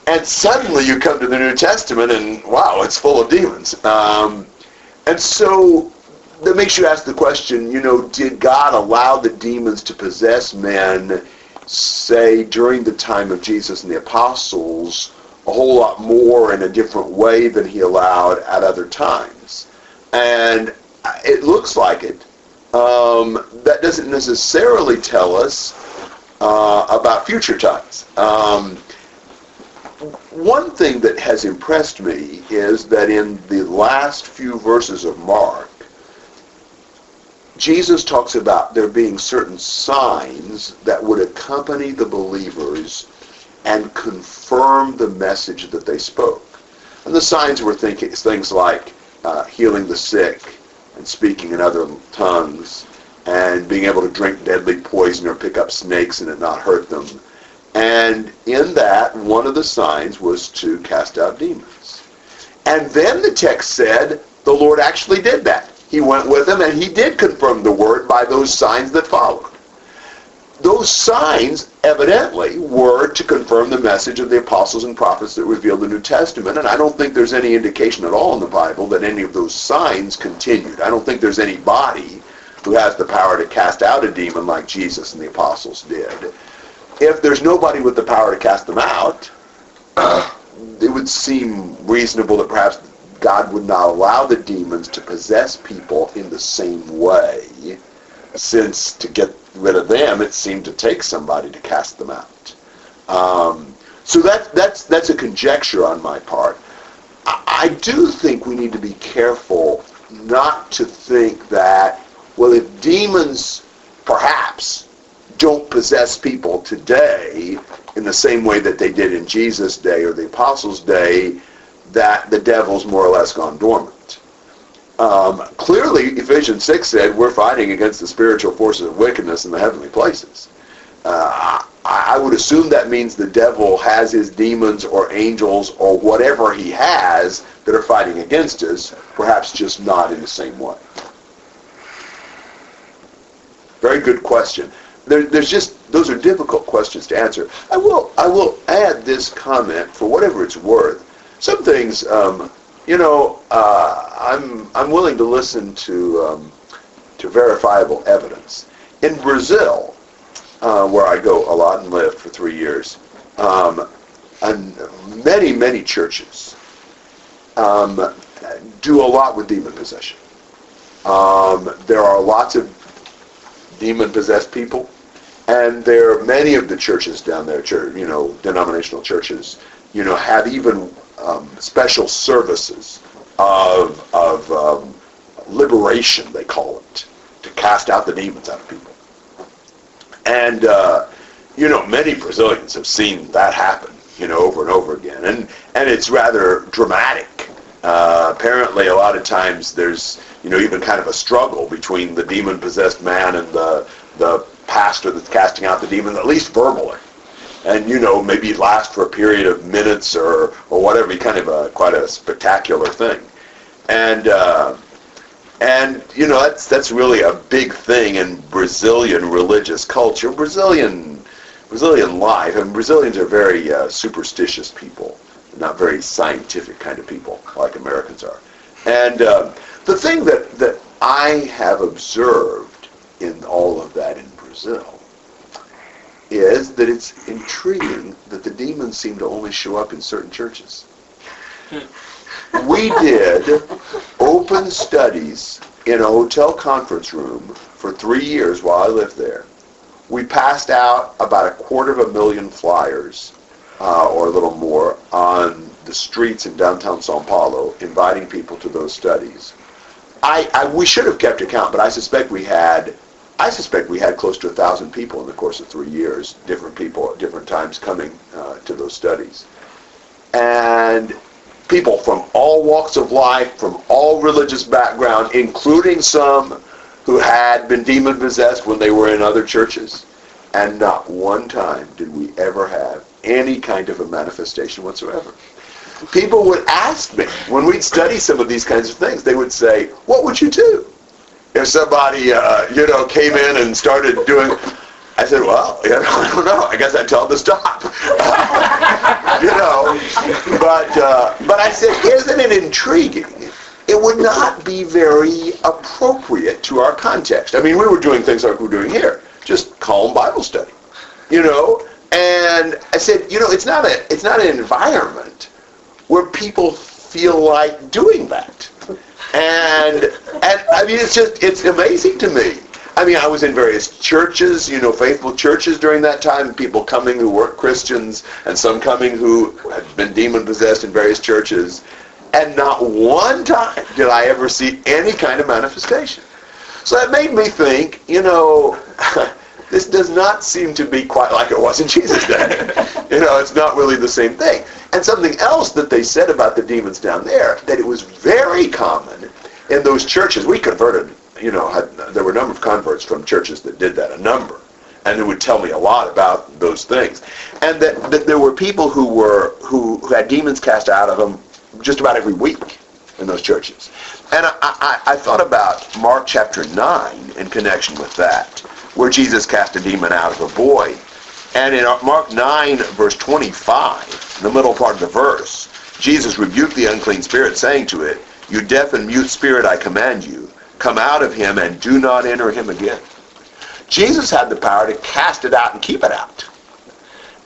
And suddenly you come to the New Testament and, wow, it's full of demons. Um, and so that makes you ask the question, you know, did God allow the demons to possess men, say, during the time of Jesus and the apostles, a whole lot more in a different way than he allowed at other times. And it looks like it. Um, that doesn't necessarily tell us uh, about future times. Um, one thing that has impressed me is that in the last few verses of Mark, Jesus talks about there being certain signs that would accompany the believers and confirm the message that they spoke. And the signs were thinking, things like uh, healing the sick and speaking in other tongues and being able to drink deadly poison or pick up snakes and it not hurt them. And in that, one of the signs was to cast out demons. And then the text said the Lord actually did that. He went with them and he did confirm the word by those signs that followed those signs evidently were to confirm the message of the apostles and prophets that revealed the New Testament. And I don't think there's any indication at all in the Bible that any of those signs continued. I don't think there's anybody who has the power to cast out a demon like Jesus and the apostles did. If there's nobody with the power to cast them out, *coughs* it would seem reasonable that perhaps God would not allow the demons to possess people in the same way, since to get rid of them, it seemed to take somebody to cast them out. Um, so that, that's, that's a conjecture on my part. I, I do think we need to be careful not to think that, well, if demons perhaps don't possess people today in the same way that they did in Jesus' day or the apostles' day, that the devil's more or less gone dormant. Um, clearly, Ephesians 6 said we're fighting against the spiritual forces of wickedness in the heavenly places. Uh, I would assume that means the devil has his demons or angels or whatever he has that are fighting against us, perhaps just not in the same way. Very good question. There, there's just those are difficult questions to answer. I will I will add this comment for whatever it's worth. Some things um, you know, uh, I'm I'm willing to listen to um, to verifiable evidence. In Brazil, uh, where I go a lot and live for three years, um, and many many churches um, do a lot with demon possession. Um, there are lots of demon possessed people, and there are many of the churches down there, church, you know, denominational churches, you know, have even um, special services of, of um, liberation, they call it, to cast out the demons out of people. And, uh, you know, many Brazilians have seen that happen, you know, over and over again. And, and it's rather dramatic. Uh, apparently, a lot of times there's, you know, even kind of a struggle between the demon-possessed man and the, the pastor that's casting out the demon, at least verbally and you know maybe last for a period of minutes or or whatever, kind of a quite a spectacular thing, and uh, and you know that's that's really a big thing in Brazilian religious culture, Brazilian Brazilian life, and Brazilians are very uh, superstitious people, not very scientific kind of people like Americans are, and uh, the thing that that I have observed in all of that in Brazil is that it's intriguing that the demons seem to only show up in certain churches. we did open studies in a hotel conference room for three years while I lived there. We passed out about a quarter of a million flyers, uh, or a little more, on the streets in downtown Sao Paulo, inviting people to those studies. I, I, we should have kept account, but I suspect we had I suspect we had close to a thousand people in the course of three years, different people at different times coming uh, to those studies. And people from all walks of life, from all religious background, including some who had been demon possessed when they were in other churches. And not one time did we ever have any kind of a manifestation whatsoever. People would ask me, when we'd study some of these kinds of things, they would say, what would you do? If somebody, uh, you know, came in and started doing, I said, well, *laughs* you know, I don't know. I guess I'd tell them to stop. *laughs* you know, but uh, but I said, isn't it intriguing? It would not be very appropriate to our context. I mean, we were doing things like we're doing here, just calm Bible study. You know, And I said, you know, it's not a it's not an environment where people feel like doing that. And and I mean it's just it's amazing to me. I mean, I was in various churches, you know, faithful churches during that time, people coming who weren't Christians, and some coming who had been demon possessed in various churches. And not one time did I ever see any kind of manifestation. So that made me think, you know, *laughs* this does not seem to be quite like it was in Jesus' day. *laughs* you know, it's not really the same thing. And something else that they said about the demons down there, that it was very common in those churches. We converted, you know, had, there were a number of converts from churches that did that, a number. And it would tell me a lot about those things. And that, that there were people who were who, who had demons cast out of them just about every week in those churches. And I, I, I thought about Mark chapter 9 in connection with that, where Jesus cast a demon out of a boy. And in Mark 9, verse 25, in the middle part of the verse, Jesus rebuked the unclean spirit, saying to it, You deaf and mute spirit, I command you, come out of him and do not enter him again. Jesus had the power to cast it out and keep it out.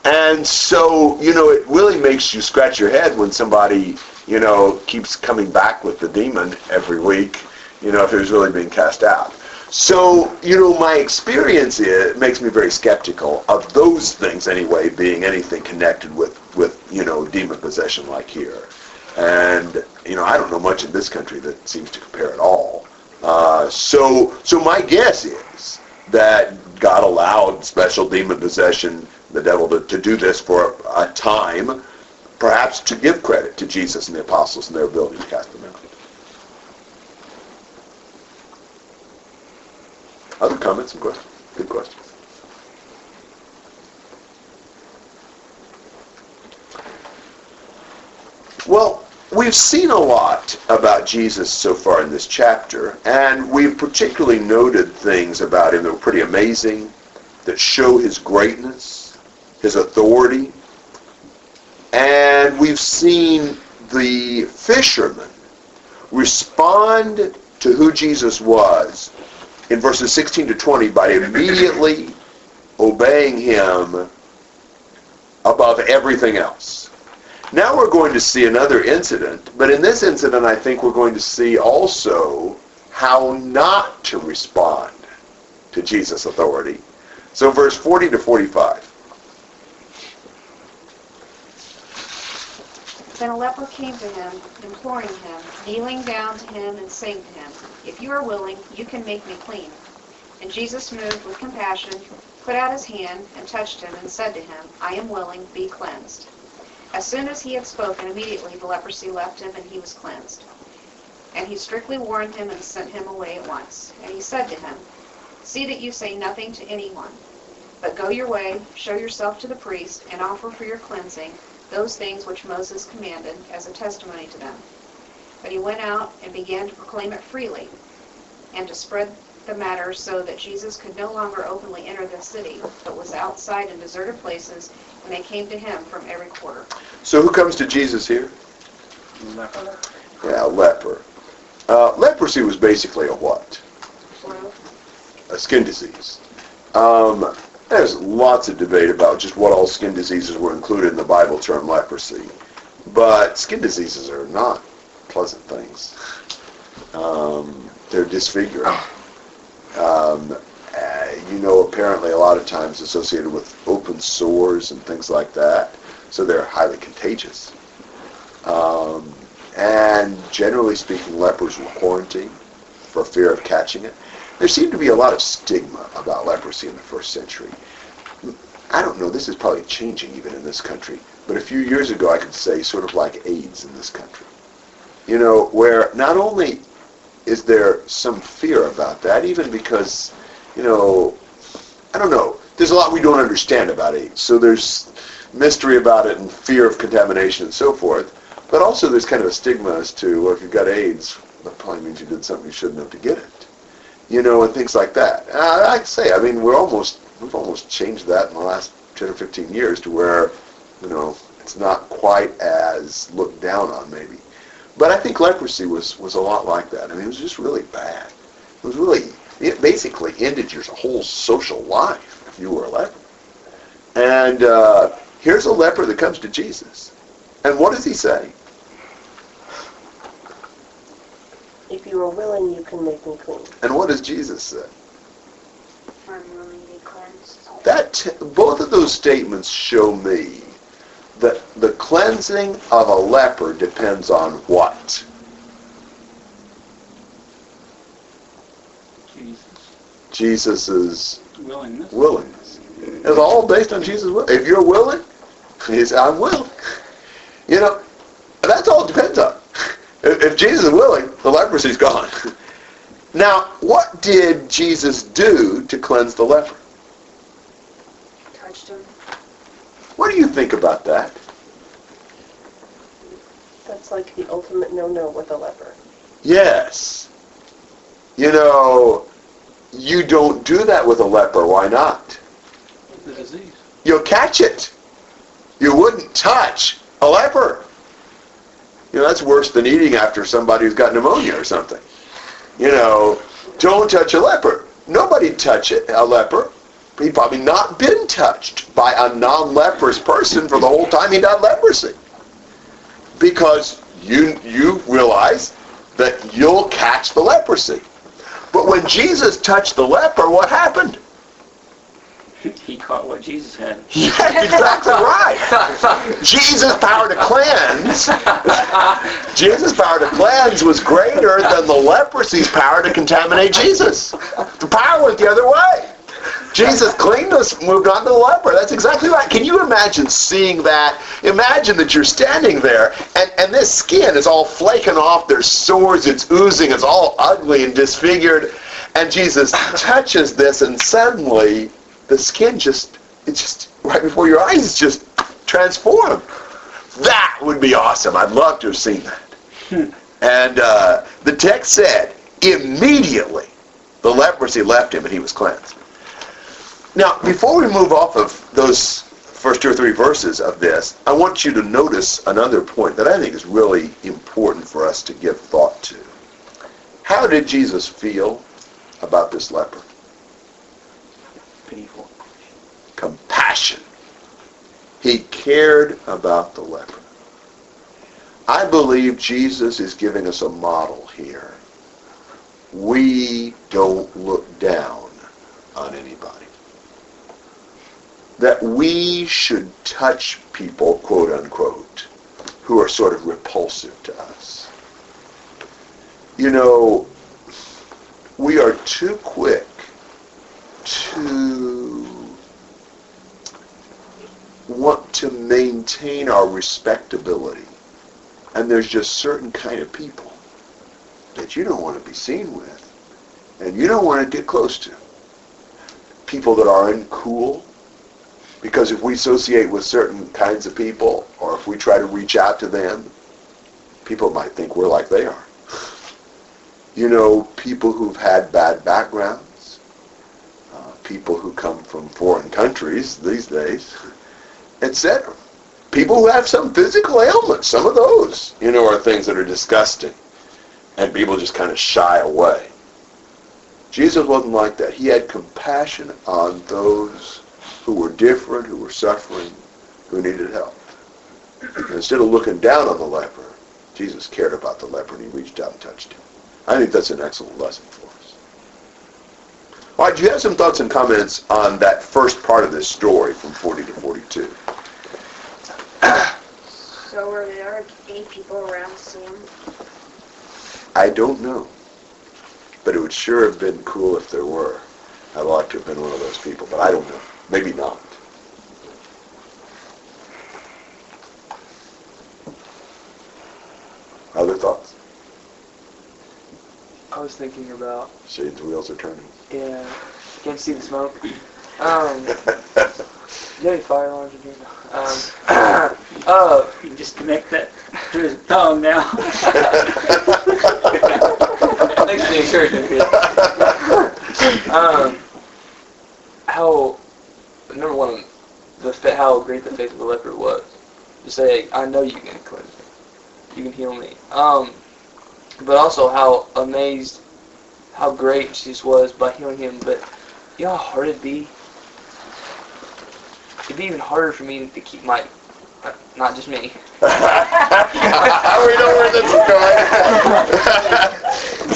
And so, you know, it really makes you scratch your head when somebody, you know, keeps coming back with the demon every week, you know, if it was really being cast out. So, you know, my experience is, makes me very skeptical of those things anyway being anything connected with, with, you know, demon possession like here. And, you know, I don't know much in this country that seems to compare at all. Uh, so, so my guess is that God allowed special demon possession, the devil, to, to do this for a time, perhaps to give credit to Jesus and the apostles and their ability to cast them out. Other comments and questions? Good questions. Well, we've seen a lot about Jesus so far in this chapter, and we've particularly noted things about him that were pretty amazing, that show his greatness, his authority, and we've seen the fishermen respond to who Jesus was in verses 16 to 20 by immediately obeying him above everything else. Now we're going to see another incident, but in this incident I think we're going to see also how not to respond to Jesus' authority. So verse 40 to 45. Then a leper came to him, imploring him, kneeling down to him and saying to him, If you are willing, you can make me clean. And Jesus, moved with compassion, put out his hand and touched him and said to him, I am willing, be cleansed. As soon as he had spoken, immediately the leprosy left him and he was cleansed. And he strictly warned him and sent him away at once. And he said to him, See that you say nothing to anyone, but go your way, show yourself to the priest, and offer for your cleansing those things which Moses commanded as a testimony to them. But he went out and began to proclaim it freely and to spread the matter so that Jesus could no longer openly enter the city, but was outside in deserted places, and they came to him from every quarter. So who comes to Jesus here? Leper. Yeah, leper. Uh, leprosy was basically a what? A skin disease. Um, there's lots of debate about just what all skin diseases were included in the Bible term leprosy. But skin diseases are not pleasant things. Um, they're disfiguring. Um, uh, you know, apparently a lot of times associated with open sores and things like that. So they're highly contagious. Um, and generally speaking, lepers were quarantined for fear of catching it. There seemed to be a lot of stigma about leprosy in the first century. I don't know, this is probably changing even in this country, but a few years ago I could say sort of like AIDS in this country. You know, where not only is there some fear about that, even because, you know, I don't know, there's a lot we don't understand about AIDS. So there's mystery about it and fear of contamination and so forth. But also there's kind of a stigma as to, well, if you've got AIDS, that probably means you did something you shouldn't have to get it you know, and things like that. Uh, I'd say, I mean, we're almost, we've almost changed that in the last 10 or 15 years to where, you know, it's not quite as looked down on maybe. But I think leprosy was, was a lot like that. I mean, it was just really bad. It was really, it basically ended your whole social life if you were a leper. And uh, here's a leper that comes to Jesus. And what does he say? If you are willing, you can make me clean. And what does Jesus say? I'm willing to be cleansed. That t- both of those statements show me that the cleansing of a leper depends on what? Jesus. Jesus' Willingness. willingness. It's all based on Jesus' will. If you're willing, *laughs* he says, I'm willing. *laughs* You know, that's all it depends on. If, if Jesus is willing, the leprosy's gone. *laughs* Now, what did Jesus do to cleanse the leper? Touched him. What do you think about that? That's like the ultimate no-no with a leper. Yes. You know, you don't do that with a leper. Why not? The disease. You'll catch it. You wouldn't touch a leper. You know, that's worse than eating after somebody who's got pneumonia or something. You know, don't touch a leper. Nobody'd touch it, a leper. He'd probably not been touched by a non-leprous person for the whole time he'd had leprosy. Because you, you realize that you'll catch the leprosy. But when Jesus touched the leper, what happened? He caught what Jesus had. *laughs* Exactly right. Jesus' power to cleanse, *laughs* Jesus' power to cleanse was greater than the leprosy's power to contaminate Jesus. The power went the other way. Jesus cleaned us, moved on to the leper. That's exactly right. Can you imagine seeing that? Imagine that you're standing there and, and this skin is all flaking off. There's sores, it's oozing, it's all ugly and disfigured. And Jesus touches this and suddenly the skin just, it's just right before your eyes, just transformed. That would be awesome. I'd love to have seen that. and uh, the text said, immediately the leprosy left him and he was cleansed. Now, before we move off of those first two or three verses of this, I want you to notice another point that I think is really important for us to give thought to. How did Jesus feel about this leper? Compassion. He cared about the leper. I believe Jesus is giving us a model here. We don't look down on anybody. That we should touch people, quote unquote, who are sort of repulsive to us. You know, we are too quick to want to maintain our respectability. And there's just certain kind of people that you don't want to be seen with and you don't want to get close to. People that are uncool. Because if we associate with certain kinds of people or if we try to reach out to them, people might think we're like they are. You know, people who've had bad backgrounds, people who come from foreign countries these days, etc. People who have some physical ailments, some of those, you know, are things that are disgusting. And people just kind of shy away. Jesus wasn't like that. He had compassion on those who were different, who were suffering, who needed help. And instead of looking down on the leper, Jesus cared about the leper and he reached out and touched him. I think that's an excellent lesson for us. All right, do you have some thoughts and comments on that first part of this story from 40 to 42? *clears throat* So were there any people around to see him? I don't know. But it would sure have been cool if there were. I'd like to have been one of those people, but I don't know. Maybe not. Other thoughts? I was thinking about, Shane's wheels are turning. Yeah, can't see the smoke. Um, *laughs* do you have any fire alarms in here? Um, uh, *coughs* You can just connect that to his tongue now. *laughs* Thanks for the encouragement, kid. um, how number one, the fa- how great the faith of the leper was. To say, I know you can cleanse me, you can heal me. Um, but also how amazed, how great Jesus was by healing him. But you know how hard it'd be it'd be even harder for me to keep my, uh, not just me. *laughs* we know where this is going.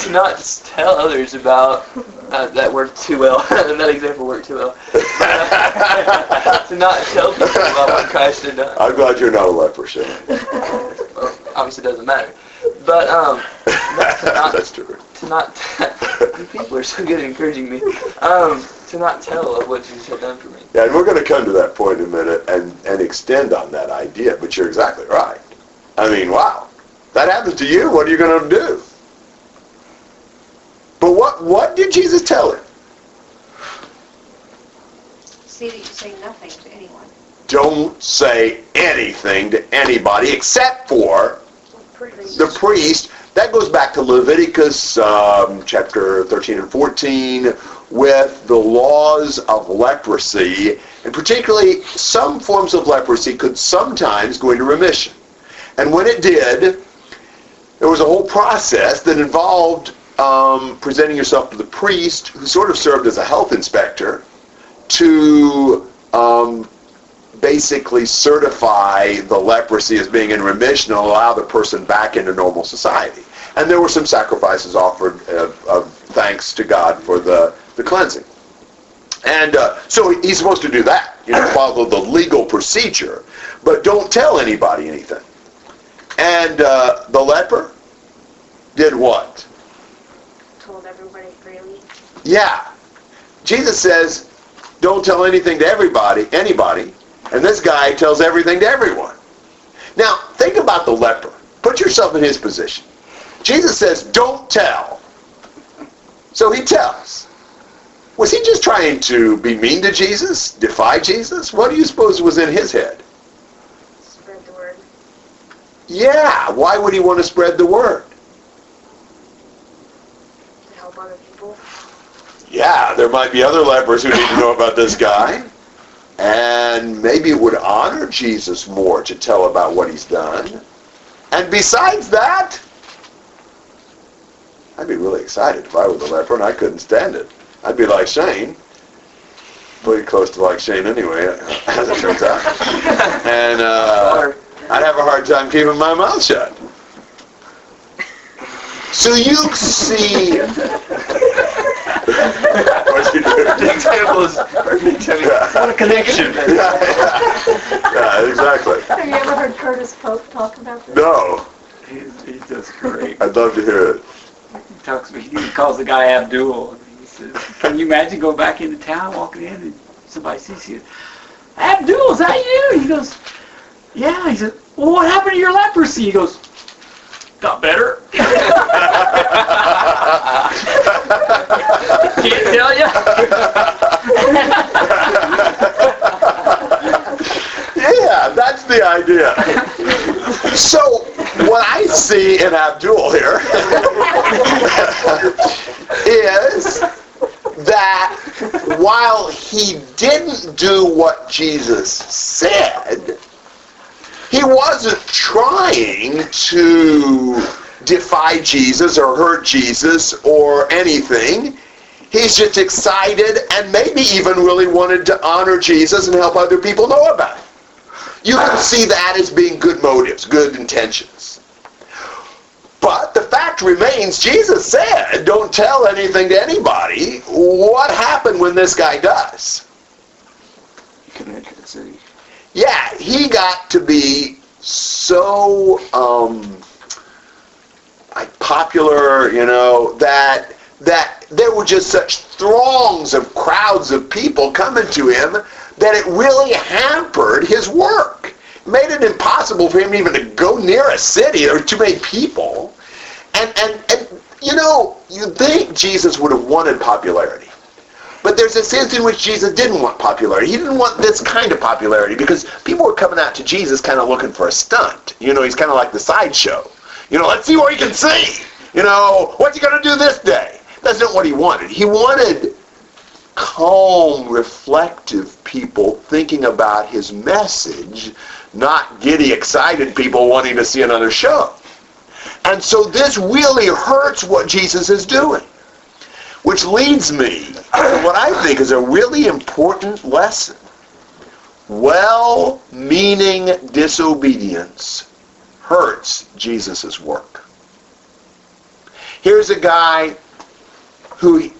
*laughs* to not tell others about uh, that worked too well. *laughs* that example worked too well. to not tell people about what Christ had done. I'm glad you're not a leper. Well, obviously, it doesn't matter. But um, not, That's true. To not *laughs* you people are so good at encouraging me. Um, to not tell of what Jesus had done for me. Yeah, and we're going to come to that point in a minute and, and extend on that idea, but you're exactly right. I mean, wow. That happens to you, what are you going to do? But what, what did Jesus tell him? See that you say nothing to anyone. Don't say anything to anybody except for the priest. That goes back to Leviticus um, chapter 13 and 14 with the laws of leprosy, and particularly some forms of leprosy could sometimes go into remission. And when it did, there was a whole process that involved um, presenting yourself to the priest, who sort of served as a health inspector, to um, basically certify the leprosy as being in remission and allow the person back into normal society. And there were some sacrifices offered of, of thanks to God for the, the cleansing. And uh, so he's supposed to do that, you know, follow the legal procedure, but don't tell anybody anything. And uh, the leper did what? Told everybody freely. Yeah. Jesus says, don't tell anything to everybody, anybody, and this guy tells everything to everyone. Now, think about the leper. Put yourself in his position. Jesus says, don't tell. So he tells. Was he just trying to be mean to Jesus? Defy Jesus? What do you suppose was in his head? Spread the word. Yeah, why would he want to spread the word? To help other people. Yeah, there might be other lepers who need to know about this guy. And maybe it would honor Jesus more to tell about what he's done. And besides that, I'd be really excited if I were the leper and I couldn't stand it. I'd be like Shane, pretty close to like Shane anyway, as it turns out. And uh, I'd have a hard time keeping my mouth shut. So you see... *laughs* What'd you do? The example is perfect. I mean, Yeah. what a connection. *laughs* yeah, exactly. Have you ever heard Curtis Pope talk about this? No, He's, he's just great. I'd love to hear it. He talks. He calls the guy Abdul. And he says, "Can you imagine going back into town, walking in, and somebody sees you? Abdul, is that you?" He goes, "Yeah." He says, "Well, what happened to your leprosy?" He goes, "Got better." *laughs* Can't tell you. Yeah, that's the idea. So, what I see in Abdul here is that while he didn't do what Jesus said, he wasn't trying to defy Jesus or hurt Jesus or anything. He's just excited and maybe even really wanted to honor Jesus and help other people know about it. You can see that as being good motives, good intentions. But the fact remains, Jesus said, don't tell anything to anybody. What happened when this guy does? He city. Yeah, he got to be so um, like popular, you know, that that there were just such throngs of crowds of people coming to him that it really hampered his work. It made it impossible for him even to go near a city. There were too many people. And, and, and you know, you'd think Jesus would have wanted popularity. But there's a sense in which Jesus didn't want popularity. He didn't want this kind of popularity because people were coming out to Jesus kind of looking for a stunt. You know, he's kind of like the sideshow. You know, let's see what he can see. You know, what's he going to do this day? That's not what he wanted. He wanted calm, reflective people thinking about his message, not giddy, excited people wanting to see another show. And so this really hurts what Jesus is doing. Which leads me to what I think is a really important lesson. well-meaning disobedience hurts Jesus' work. Here's a guy who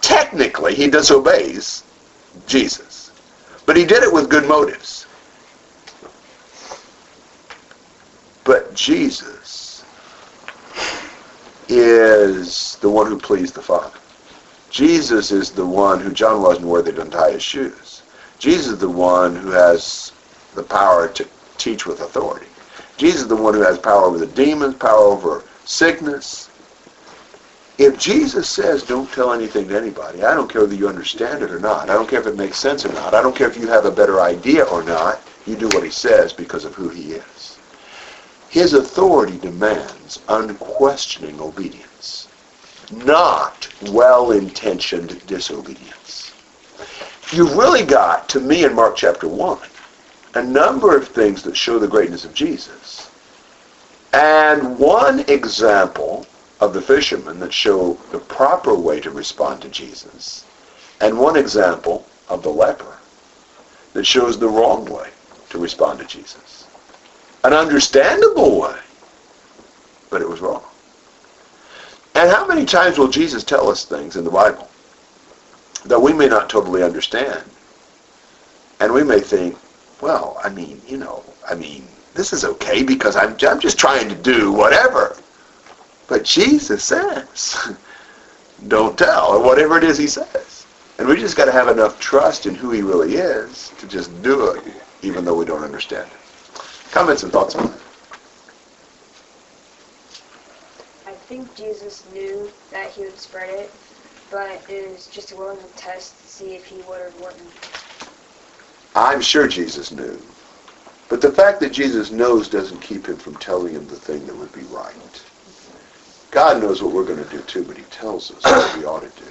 technically he disobeys Jesus, but he did it with good motives. But Jesus is the one who pleased the Father. Jesus is the one who John wasn't worthy to untie his shoes. Jesus is the one who has the power to teach with authority. Jesus is the one who has power over the demons, power over sickness. If Jesus says don't tell anything to anybody, I don't care whether you understand it or not. I don't care if it makes sense or not. I don't care if you have a better idea or not. You do what he says because of who he is. His authority demands unquestioning obedience, not well-intentioned disobedience. You've really got, to me in Mark chapter 1, a number of things that show the greatness of Jesus. And one example of the fishermen that show the proper way to respond to Jesus, and one example of the leper that shows the wrong way to respond to Jesus. An understandable way, but it was wrong. And how many times will Jesus tell us things in the Bible that we may not totally understand? And we may think, well, I mean, you know, I mean, this is okay because I'm, I'm just trying to do whatever. But Jesus says, *laughs* don't tell, or whatever it is he says. And we just got to have enough trust in who he really is to just do it, even though we don't understand it. Comments and thoughts on that? I think Jesus knew that he would spread it, but it was just a willing test to see if he would or wouldn't. I'm sure Jesus knew. But the fact that Jesus knows doesn't keep him from telling him the thing that would be right. God knows what we're going to do too, but he tells us what we ought to do.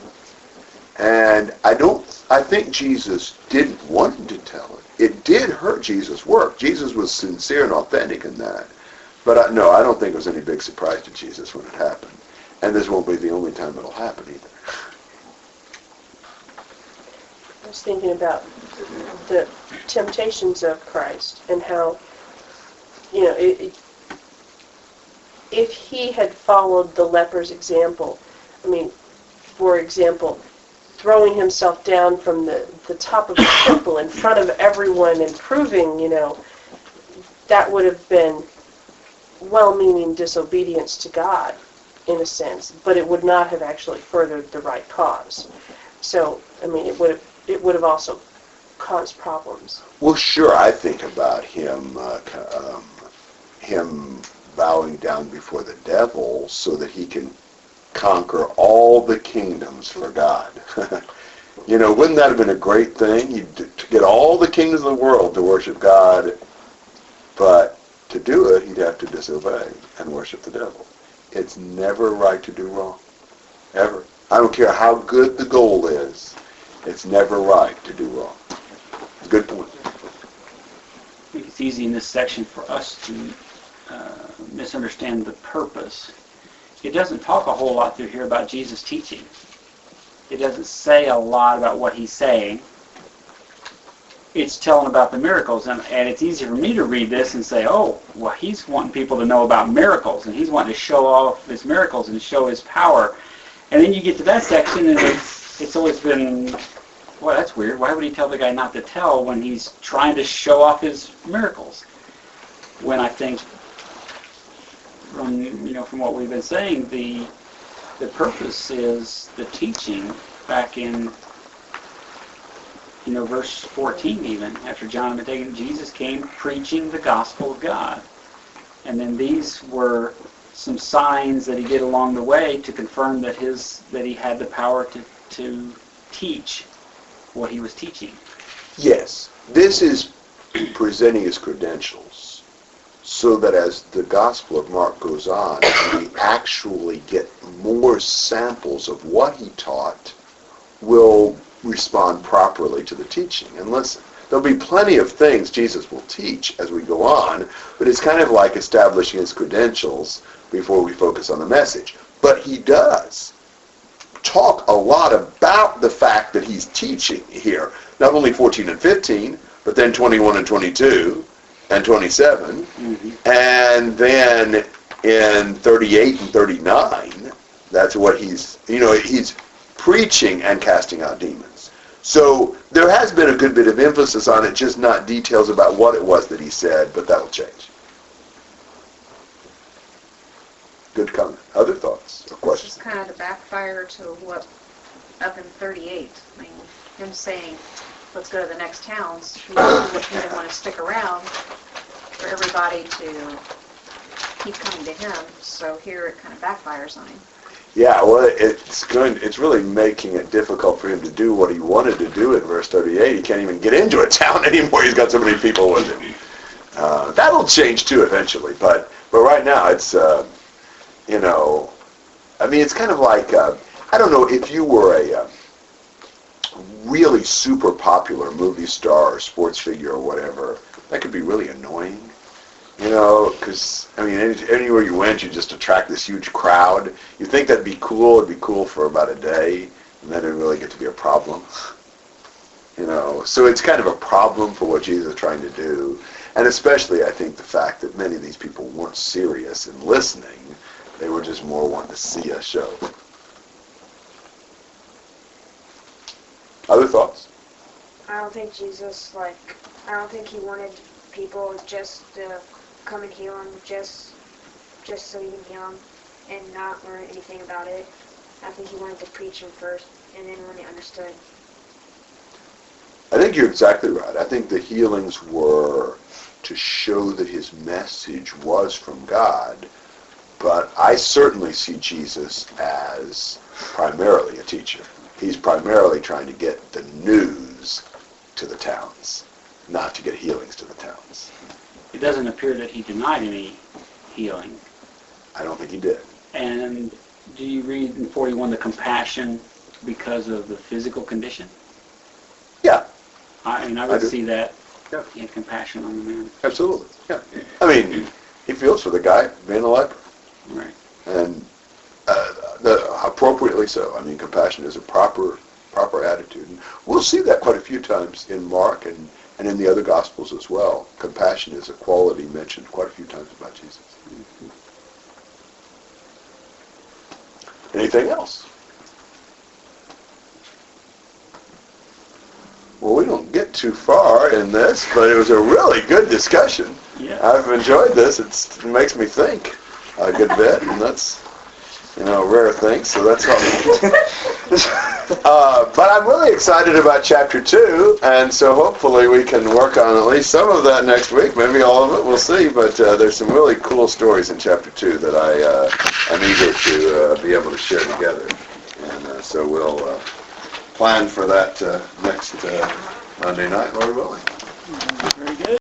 And I don't, I think Jesus didn't want him to tell it. It did hurt Jesus' work. Jesus was sincere and authentic in that. But I, no, I don't think it was any big surprise to Jesus when it happened. And this won't be the only time it'll happen either. I was thinking about the temptations of Christ and how, you know, it, if he had followed the leper's example, I mean, for example, throwing himself down from the, the top of the temple in front of everyone and proving, you know, that would have been well-meaning disobedience to God, in a sense, but it would not have actually furthered the right cause. So, I mean, it would have it would have also caused problems. Well, sure. I think about him, uh, um, him bowing down before the devil so that he can conquer all the kingdoms for God. *laughs* you know, wouldn't that have been a great thing? You to get all the kingdoms of the world to worship God, but to do it, he'd have to disobey and worship the devil. It's never right to do wrong, ever. I don't care how good the goal is. It's never right to do wrong. Good point. I think it's easy in this section for us to uh, misunderstand the purpose. It doesn't talk a whole lot through here about Jesus teaching. It doesn't say a lot about what he's saying. It's telling about the miracles, and, and it's easy for me to read this and say, oh, well, he's wanting people to know about miracles, and he's wanting to show off his miracles and show his power. And then you get to that section, and it's, it's always been well, that's weird. Why would he tell the guy not to tell when he's trying to show off his miracles? When I think, from you know, from what we've been saying, the the purpose is the teaching. Back in you know verse 14, even after John had been taken, Jesus came preaching the gospel of God, and then these were some signs that he did along the way to confirm that his that he had the power to to teach what he was teaching. Yes. This is presenting his credentials so that as the Gospel of Mark goes on, we actually get more samples of what he taught will respond properly to the teaching. And listen, there'll be plenty of things Jesus will teach as we go on, but it's kind of like establishing his credentials before we focus on the message. But he does talk a lot about the fact that he's teaching here. Not only 14 and 15, but then 21 and 22 and 27, Mhm. and then in 38 and 39, that's what he's, you know, he's preaching and casting out demons. So there has been a good bit of emphasis on it, just not details about what it was that he said, but that'll change. Good comment. Other thoughts or This questions? is kind of the backfire to what, up in 38, I mean, him saying, let's go to the next towns, he didn't want to stick around for everybody to keep coming to him, so here it kind of backfires on him. Yeah, well, it's going. It's really making it difficult for him to do what he wanted to do in verse 38. He can't even get into a *laughs* town anymore. He's got so many people with him. Uh, that'll change too eventually, but but right now it's uh, you know, I mean, it's kind of like uh, I don't know if you were a uh, really super popular movie star or sports figure or whatever, that could be really annoying. You know, because I mean, any, anywhere you went, you just attract this huge crowd. You think that'd be cool? It'd be cool for about a day, and then it'd really get to be a problem. You know, so it's kind of a problem for what Jesus is trying to do, and especially I think the fact that many of these people weren't serious in listening; they were just more wanting to see a show. Other thoughts? I don't think Jesus, like, I don't think he wanted people just to come and heal him just, just so you can heal them and not learn anything about it. I think he wanted to preach him first, and then when they understood. I think you're exactly right. I think the healings were to show that his message was from God, but I certainly see Jesus as primarily a teacher. He's primarily trying to get the news to the towns, not to get healings to the towns. It doesn't appear that he denied any healing. I don't think he did. And do you read in 41 the compassion because of the physical condition? Yeah. I mean, I I would do. see that. Yeah. He had compassion on the man. Absolutely. Yeah. I mean, he feels for the guy being a leper. Right. and uh, the, appropriately so. I mean, compassion is a proper proper attitude, and we'll see that quite a few times in Mark and and in the other Gospels as well. Compassion is a quality mentioned quite a few times about Jesus. Anything else? Well, we don't get too far in this, but it was a really good discussion. Yeah. I've enjoyed this. It's, it makes me think a good bit, and that's, you know, a rare thing, so that's all. *laughs* uh, but I'm really excited about Chapter 2, and so hopefully we can work on at least some of that next week, maybe all of it, we'll see. But uh, there's some really cool stories in Chapter 2 that I uh, am eager to uh, be able to share together. And uh, so we'll plan for that next Monday night, Lord willing. Very good.